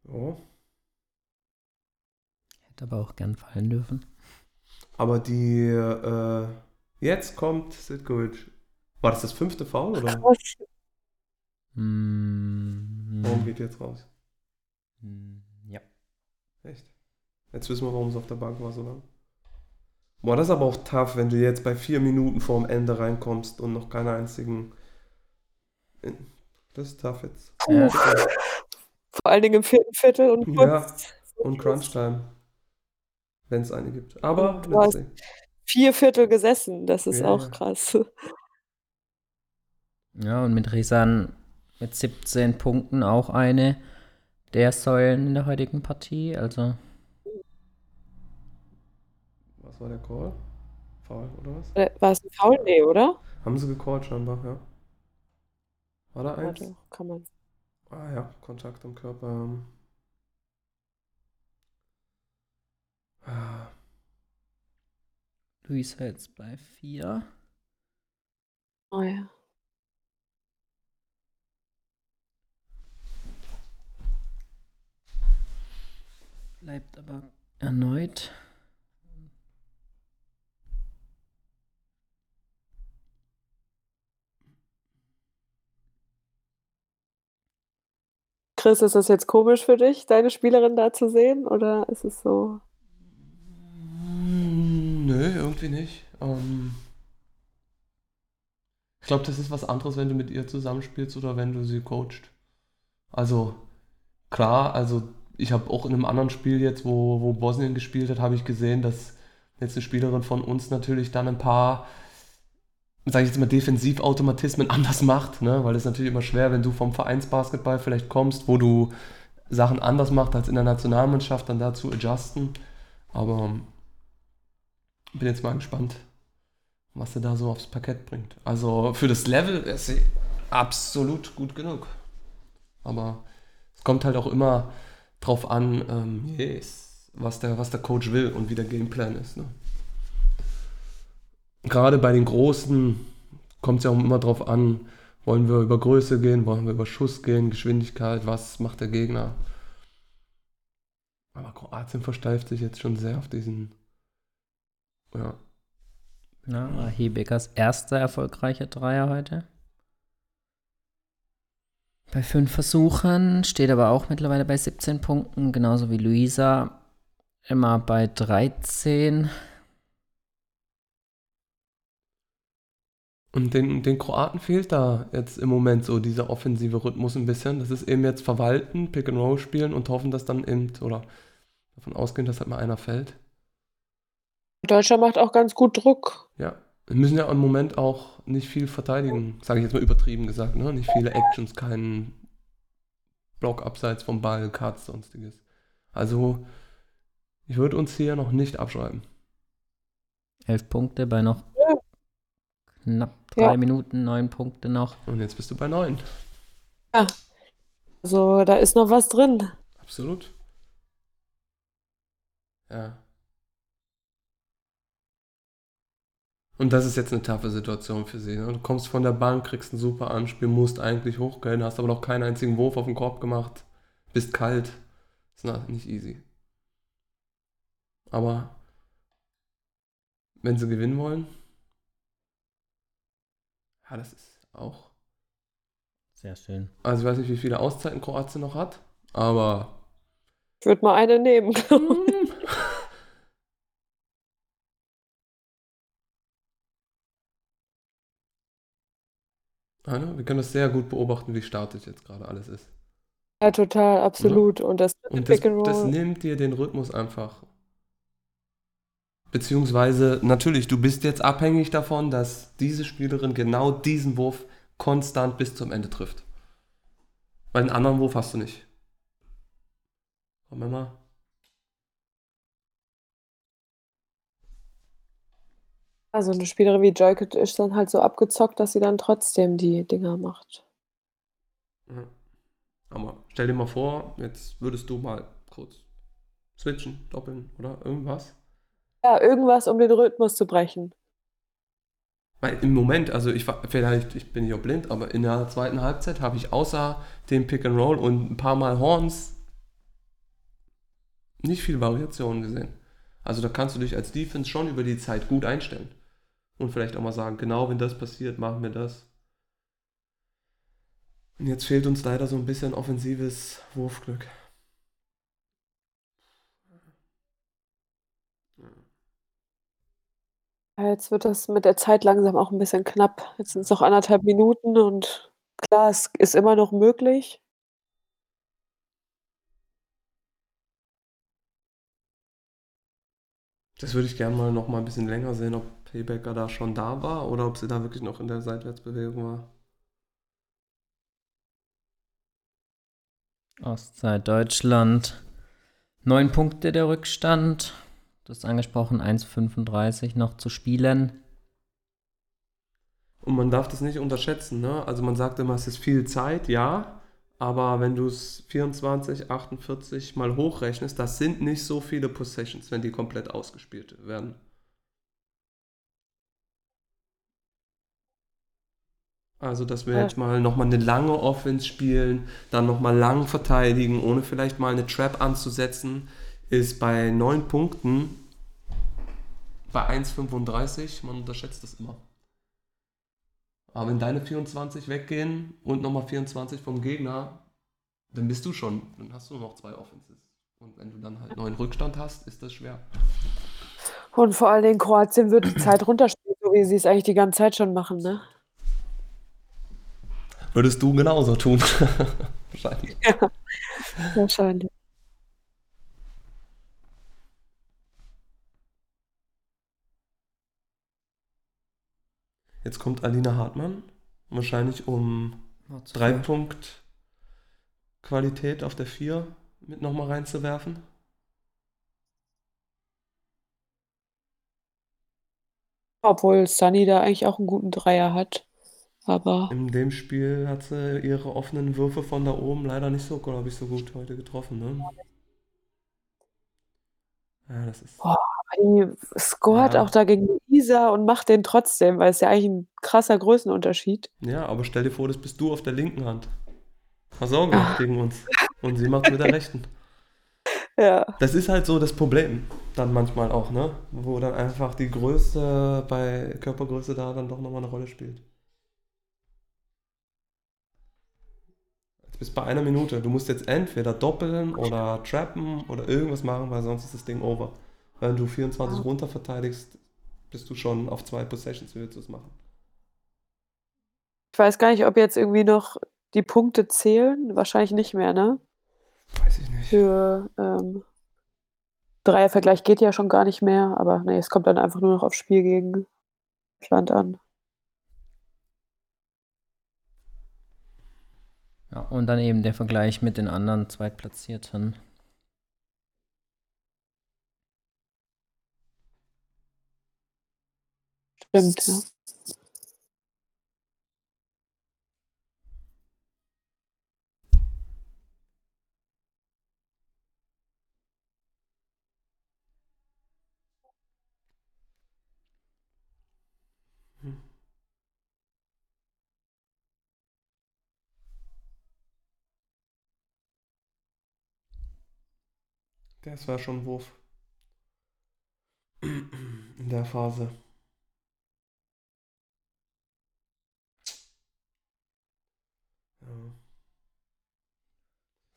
So. Hätte aber auch gern fallen dürfen. Aber die, äh, jetzt kommt Sitkovic. War das das fünfte Foul oder? Mm, Warum geht jetzt raus? mm, Ja. Echt? Jetzt wissen wir, warum es auf der Bank war so lang. Boah, das ist aber auch tough, wenn du jetzt bei vier Minuten vorm Ende reinkommst und noch keine einzigen. Das ist tough jetzt. Ja. Vor allen Dingen im vierten Viertel und Ja, kurz. Und Crunch Time. Wenn es eine gibt. Aber, Und du hast-. Vier Viertel gesessen, das ist Ja, auch krass. Ja, und mit Risan mit 17 Punkten auch eine der Säulen in der heutigen Partie. Also, Was war der Call? Foul oder was? Äh, War es ein Foul? Nee, oder? Haben sie gecallt scheinbar, ja. War da eins? Warte, kann man. Ah ja, Kontakt am Körper. Ah, Luisa jetzt bei 4. Oh ja. Bleibt aber erneut. Chris, ist das jetzt komisch für dich, deine Spielerin da zu sehen? Oder ist es so? Mm, Nö, irgendwie nicht. Ähm, ich glaube, das ist was anderes, wenn du mit ihr zusammenspielst oder wenn du sie coacht. Also, klar, also ich habe auch in einem anderen Spiel jetzt, wo, wo Bosnien gespielt hat, habe ich gesehen, dass jetzt eine Spielerin von uns natürlich dann ein paar, sage ich jetzt mal, Defensivautomatismen anders macht, ne? Weil es natürlich immer schwer, wenn du vom Vereinsbasketball vielleicht kommst, wo du Sachen anders machst als in der Nationalmannschaft, dann dazu adjusten. Aber bin jetzt mal gespannt, was er da so aufs Parkett bringt. Also für das Level ist sie absolut gut genug. Aber es kommt halt auch immer drauf an, ähm, yes, was, der, was der Coach will und wie der Gameplan ist. Ne? Gerade bei den Großen kommt es ja auch immer drauf an, wollen wir über Größe gehen, wollen wir über Schuss gehen, Geschwindigkeit, was macht der Gegner. Aber Kroatien versteift sich jetzt schon sehr auf diesen ja. War Hebeckers erster erfolgreicher Dreier heute. Bei fünf Versuchen steht aber auch mittlerweile bei 17 Punkten, genauso wie Luisa. Immer bei 13. Und den, den Kroaten fehlt da jetzt im Moment so dieser offensive Rhythmus ein bisschen. Das ist eben jetzt verwalten, Pick and Roll spielen und hoffen, dass dann eben, oder davon ausgehen, dass halt mal einer fällt. Deutschland macht auch ganz gut Druck. Ja, wir müssen ja im Moment auch nicht viel verteidigen, sage ich jetzt mal übertrieben gesagt, ne? Nicht viele Actions, keinen Block abseits vom Ball, Cuts, sonstiges. Also, ich würde uns hier noch nicht abschreiben. Elf Punkte bei noch Ja. knapp drei Ja. Minuten, neun Punkte noch. Und jetzt bist du bei neun. Also da ist noch was drin. Absolut. Ja. Und das ist jetzt eine taffe Situation für sie. Ne? Du kommst von der Bank, kriegst ein super Anspiel, musst eigentlich hochgehen, hast aber noch keinen einzigen Wurf auf den Korb gemacht, bist kalt. Ist na- nicht easy. Aber wenn sie gewinnen wollen, ja, das ist auch. Sehr schön. Also ich weiß nicht, wie viele Auszeiten Kroatien noch hat, aber Ich würde mal eine nehmen. Anna, wir können das sehr gut beobachten, wie statisch jetzt gerade alles ist. ja, total, absolut. Und das Und das, and das Roll. nimmt dir den Rhythmus einfach. Beziehungsweise, natürlich, du bist jetzt abhängig davon, dass diese Spielerin genau diesen Wurf konstant bis zum Ende trifft. Weil einen anderen Wurf hast du nicht. Komm mal. Also eine Spielerin wie Joykit ist dann halt so abgezockt, dass sie dann trotzdem die Dinger macht. Ja. Aber stell dir mal vor, jetzt würdest du mal kurz switchen, doppeln oder irgendwas. Ja, irgendwas, um den Rhythmus zu brechen. Weil im Moment, also ich war, vielleicht, ich bin auch blind, aber in der zweiten Halbzeit habe ich außer dem Pick and Roll und ein paar Mal Horns nicht viel Variation gesehen. Also da kannst du dich als Defense schon über die Zeit gut einstellen. Und vielleicht auch mal sagen, genau wenn das passiert, machen wir das. Und jetzt fehlt uns leider so ein bisschen offensives Wurfglück. Jetzt wird das mit der Zeit langsam auch ein bisschen knapp. Jetzt sind es noch anderthalb Minuten und klar, es ist immer noch möglich. Das würde ich gerne mal noch mal ein bisschen länger sehen, ob Paybacker da schon da war oder ob sie da wirklich noch in der Seitwärtsbewegung war. Ostzeit Deutschland. Neun Punkte der Rückstand. Du hast angesprochen, 1,35 noch zu spielen. Und man darf das nicht unterschätzen, ne? Also man sagt immer, es ist viel Zeit, ja. Aber wenn du es 24, 48 mal hochrechnest, das sind nicht so viele Possessions, wenn die komplett ausgespielt werden. Also, dass wir Ja. jetzt mal nochmal eine lange Offense spielen, dann nochmal lang verteidigen, ohne vielleicht mal eine Trap anzusetzen, ist bei 9 Punkten bei 1,35, man unterschätzt das immer. Aber wenn deine 24 weggehen und nochmal 24 vom Gegner, dann bist du schon, dann hast du nur noch zwei Offenses. Und wenn du dann halt neuen Rückstand hast, ist das schwer. Und vor allen Dingen Kroatien wird die Zeit runterspielen, so wie sie es eigentlich die ganze Zeit schon machen, ne? Würdest du genauso tun? Wahrscheinlich. Ja, wahrscheinlich. Jetzt kommt Alina Hartmann, wahrscheinlich um drei Punkt Qualität auf der 4 mit nochmal reinzuwerfen. Obwohl Sunny da eigentlich auch einen guten Dreier hat. Aber In dem Spiel hat sie ihre offenen Würfe von da oben leider nicht so, glaube ich, so gut heute getroffen, ne? Ja, das ist. Boah, die scoret Ja. auch da gegen Luisa und macht den trotzdem, weil es ja eigentlich ein krasser Größenunterschied. Ja, aber stell dir vor, das bist du auf der linken Hand. Hast gemacht gegen uns. Und sie macht mit der rechten. Ja. Das ist halt so das Problem dann manchmal auch, ne? Wo dann einfach die Größe bei Körpergröße da dann doch nochmal eine Rolle spielt. Bist bei einer Minute. Du musst jetzt entweder doppeln oder trappen oder irgendwas machen, weil sonst ist das Ding over. Wenn du 24 runter verteidigst, bist du schon auf zwei Possessions, willst du es machen. Ich weiß gar nicht, ob jetzt irgendwie noch die Punkte zählen. Wahrscheinlich nicht mehr, ne? Weiß ich nicht. Für ähm, Dreiervergleich geht ja schon gar nicht mehr, aber nee, es kommt dann einfach nur noch aufs Spiel gegen Deutschland an. Ja, und dann eben der Vergleich mit den anderen Zweitplatzierten. Stimmt, ja. Das war schon ein Wurf. In der Phase. Ja.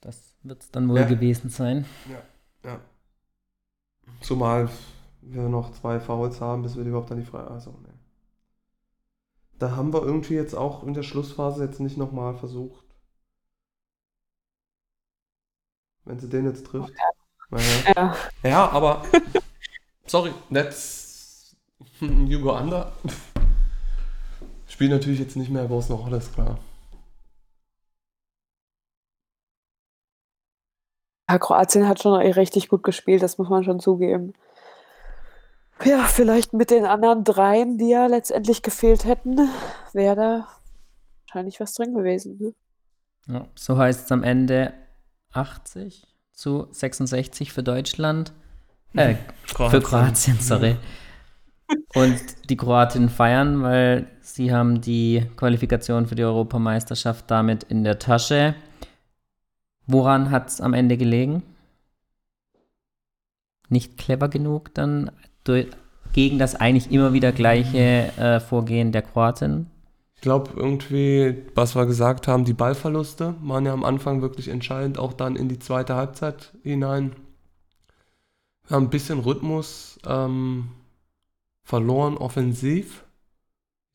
Das wird es dann wohl Ja. gewesen sein. Ja. Zumal wir noch zwei Fouls haben, bis wir die überhaupt an die Freie. Also, ne. Da haben wir irgendwie jetzt auch in der Schlussphase jetzt nicht nochmal versucht. Wenn sie den jetzt trifft. Naja. Ja, Ja, aber. Sorry, that's. You go under. Spielt natürlich jetzt nicht mehr groß eine Rolle, ist klar. Ja, Kroatien hat schon richtig gut gespielt, das muss man schon zugeben. Ja, vielleicht mit den anderen dreien, die ja letztendlich gefehlt hätten, wäre da wahrscheinlich was drin gewesen, ne? Ja, so heißt es am Ende 80 zu 66 für Deutschland. Äh, Kroatien. für Kroatien, sorry. Und die Kroatinnen feiern, weil sie haben die Qualifikation für die Europameisterschaft damit in der Tasche. Woran hat es am Ende gelegen? Nicht clever genug dann durch, gegen das eigentlich immer wieder gleiche äh, Vorgehen der Kroaten? Ich glaube irgendwie, was wir gesagt haben, die Ballverluste waren ja am Anfang wirklich entscheidend, auch dann in die zweite Halbzeit hinein. Wir haben ein bisschen Rhythmus ähm, verloren offensiv.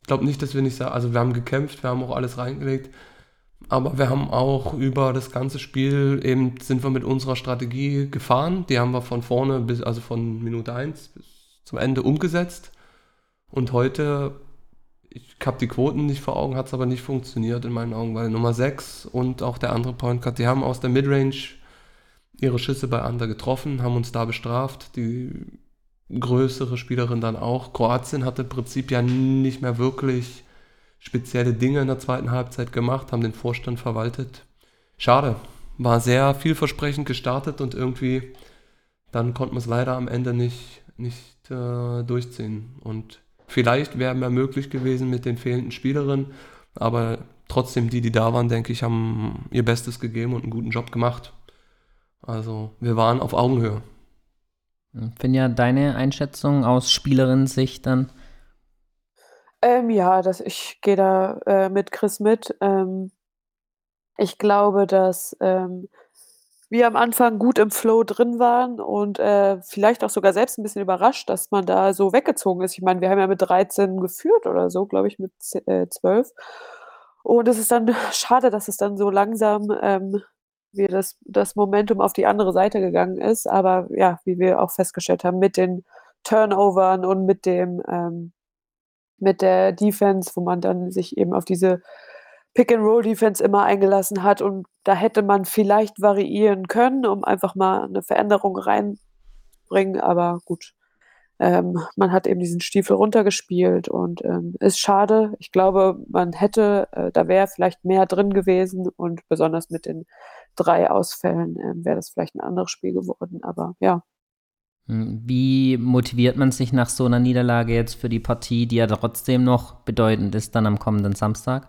Ich glaube nicht, dass wir nicht sagen, also wir haben gekämpft, wir haben auch alles reingelegt, aber wir haben auch über das ganze Spiel eben sind wir mit unserer Strategie gefahren. Die haben wir von vorne bis, also von Minute 1 bis zum Ende umgesetzt. Und heute, ich habe die Quoten nicht vor Augen, hat es aber nicht funktioniert in meinen Augen, weil Nummer 6 und auch der andere Point Guard, die haben aus der Midrange ihre Schüsse bei Under getroffen, haben uns da bestraft. Die größere Spielerin dann auch. Kroatien hatte im Prinzip ja nicht mehr wirklich spezielle Dinge in der zweiten Halbzeit gemacht, haben den Vorstand verwaltet. Schade, war sehr vielversprechend gestartet und irgendwie dann konnte man es leider am Ende nicht, nicht äh, durchziehen. Und vielleicht wäre mehr möglich gewesen mit den fehlenden Spielerinnen, aber trotzdem die, die da waren, denke ich, haben ihr Bestes gegeben und einen guten Job gemacht. Also wir waren auf Augenhöhe. Finja, deine Einschätzung aus Spielerinnen-Sicht dann? Ähm, ja, das ich gehe da, äh, mit Chris mit. Ähm, ich glaube, dass, ähm, wir am Anfang gut im Flow drin waren und, äh, vielleicht auch sogar selbst ein bisschen überrascht, dass man da so weggezogen ist. Ich meine, wir haben ja mit 13 geführt oder so, glaube ich, mit z äh, 12. Und es ist dann schade, dass es dann so langsam, ähm, wir das das Momentum auf die andere Seite gegangen ist. Aber ja, wie wir auch festgestellt haben, mit den Turnovern und mit dem, ähm mit der Defense, wo man dann sich eben auf diese Pick-and-Roll-Defense immer eingelassen hat und da hätte man vielleicht variieren können, um einfach mal eine Veränderung reinbringen, aber gut. Ähm, man hat eben diesen Stiefel runtergespielt und ähm, ist schade. Ich glaube, man hätte, äh, da wäre vielleicht mehr drin gewesen und besonders mit den drei Ausfällen ähm, wäre das vielleicht ein anderes Spiel geworden. Aber ja, hm, wie motiviert man sich nach so einer Niederlage jetzt für die Partie, die ja trotzdem noch bedeutend ist, dann am kommenden Samstag?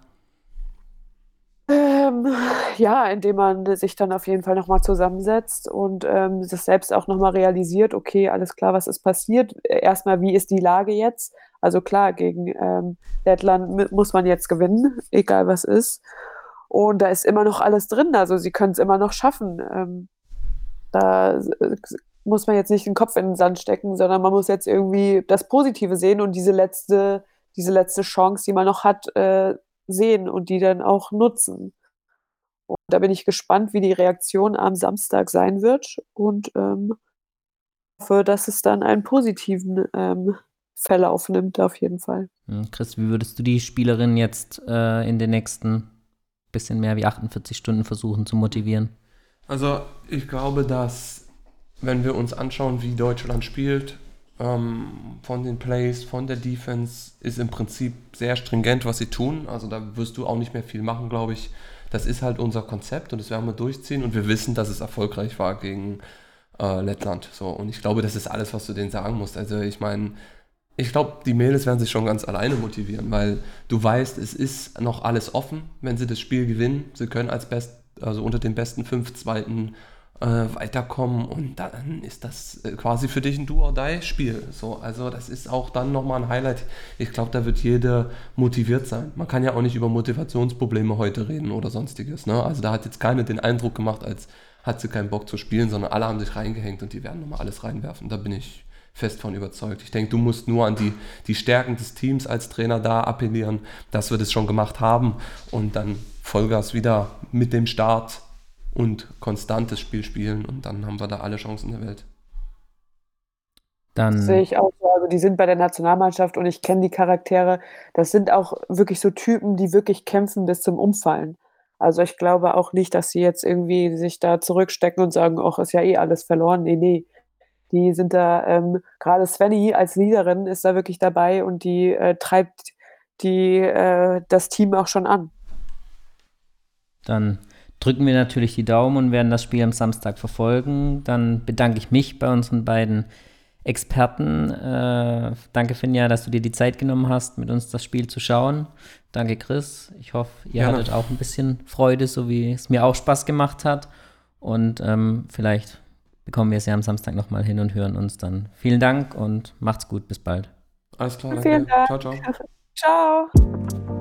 Ähm, ja, indem man sich dann auf jeden Fall nochmal zusammensetzt und ähm, das selbst auch nochmal realisiert, okay, alles klar, was ist passiert? Erstmal, wie ist die Lage jetzt? Also klar, gegen ähm, Lettland muss man jetzt gewinnen, egal was ist. Und da ist immer noch alles drin, also sie können es immer noch schaffen. Ähm, da muss man jetzt nicht den Kopf in den Sand stecken, sondern man muss jetzt irgendwie das Positive sehen und diese letzte, diese letzte Chance, die man noch hat, äh, sehen und die dann auch nutzen. Da bin ich gespannt, wie die Reaktion am Samstag sein wird und ähm, hoffe, dass es dann einen positiven ähm, Verlauf nimmt, auf jeden Fall. Hm, Chris, wie würdest du die Spielerin jetzt äh, in den nächsten bisschen mehr wie 48 Stunden versuchen zu motivieren? Also ich glaube, dass wenn wir uns anschauen, wie Deutschland spielt, ähm, von den Plays, von der Defense, ist im Prinzip sehr stringent, was sie tun. Also da wirst du auch nicht mehr viel machen, glaube ich. Das ist halt unser Konzept und das werden wir durchziehen und wir wissen, dass es erfolgreich war gegen äh, Lettland. So, und ich glaube, das ist alles, was du denen sagen musst. Also ich meine, ich glaube, die Mädels werden sich schon ganz alleine motivieren, weil du weißt, es ist noch alles offen, wenn sie das Spiel gewinnen. Sie können als Best, also unter den besten fünf Zweiten äh, weiterkommen und dann ist das äh, quasi für dich ein Do-or-Die-Spiel. So, also das ist auch dann nochmal ein Highlight. Ich glaube, da wird jeder motiviert sein. Man kann ja auch nicht über Motivationsprobleme heute reden oder sonstiges. Ne? Also da hat jetzt keiner den Eindruck gemacht, als hat sie keinen Bock zu spielen, sondern alle haben sich reingehängt und die werden nochmal alles reinwerfen. Da bin ich fest von überzeugt. Ich denke, du musst nur an die, die Stärken des Teams als Trainer da appellieren, dass wir das schon gemacht haben und dann Vollgas wieder mit dem Start und konstantes Spiel spielen und dann haben wir da alle Chancen der Welt. Dann das sehe ich auch so. Also die sind bei der Nationalmannschaft und ich kenne die Charaktere. Das sind auch wirklich so Typen, die wirklich kämpfen bis zum Umfallen. Also, ich glaube auch nicht, dass sie jetzt irgendwie sich da zurückstecken und sagen: „Och, ist ja eh alles verloren.“ Ne, ne. Die sind da ähm, grade Svenny als Leaderin ist da wirklich dabei und die, äh, treibt die äh, das Team auch schon an. Dann drücken wir natürlich die Daumen und werden das Spiel am Samstag verfolgen. Dann bedanke ich mich bei unseren beiden Experten. Äh, danke, Finja, dass du dir die Zeit genommen hast, mit uns das Spiel zu schauen. Danke, Chris. Ich hoffe, ihr Gerne. hattet auch ein bisschen Freude, so wie es mir auch Spaß gemacht hat. Und ähm, vielleicht bekommen wir es ja am Samstag nochmal hin und hören uns dann. Vielen Dank und macht's gut. Bis bald. Alles klar. Danke. Vielen Dank. Ciao, ciao. ciao.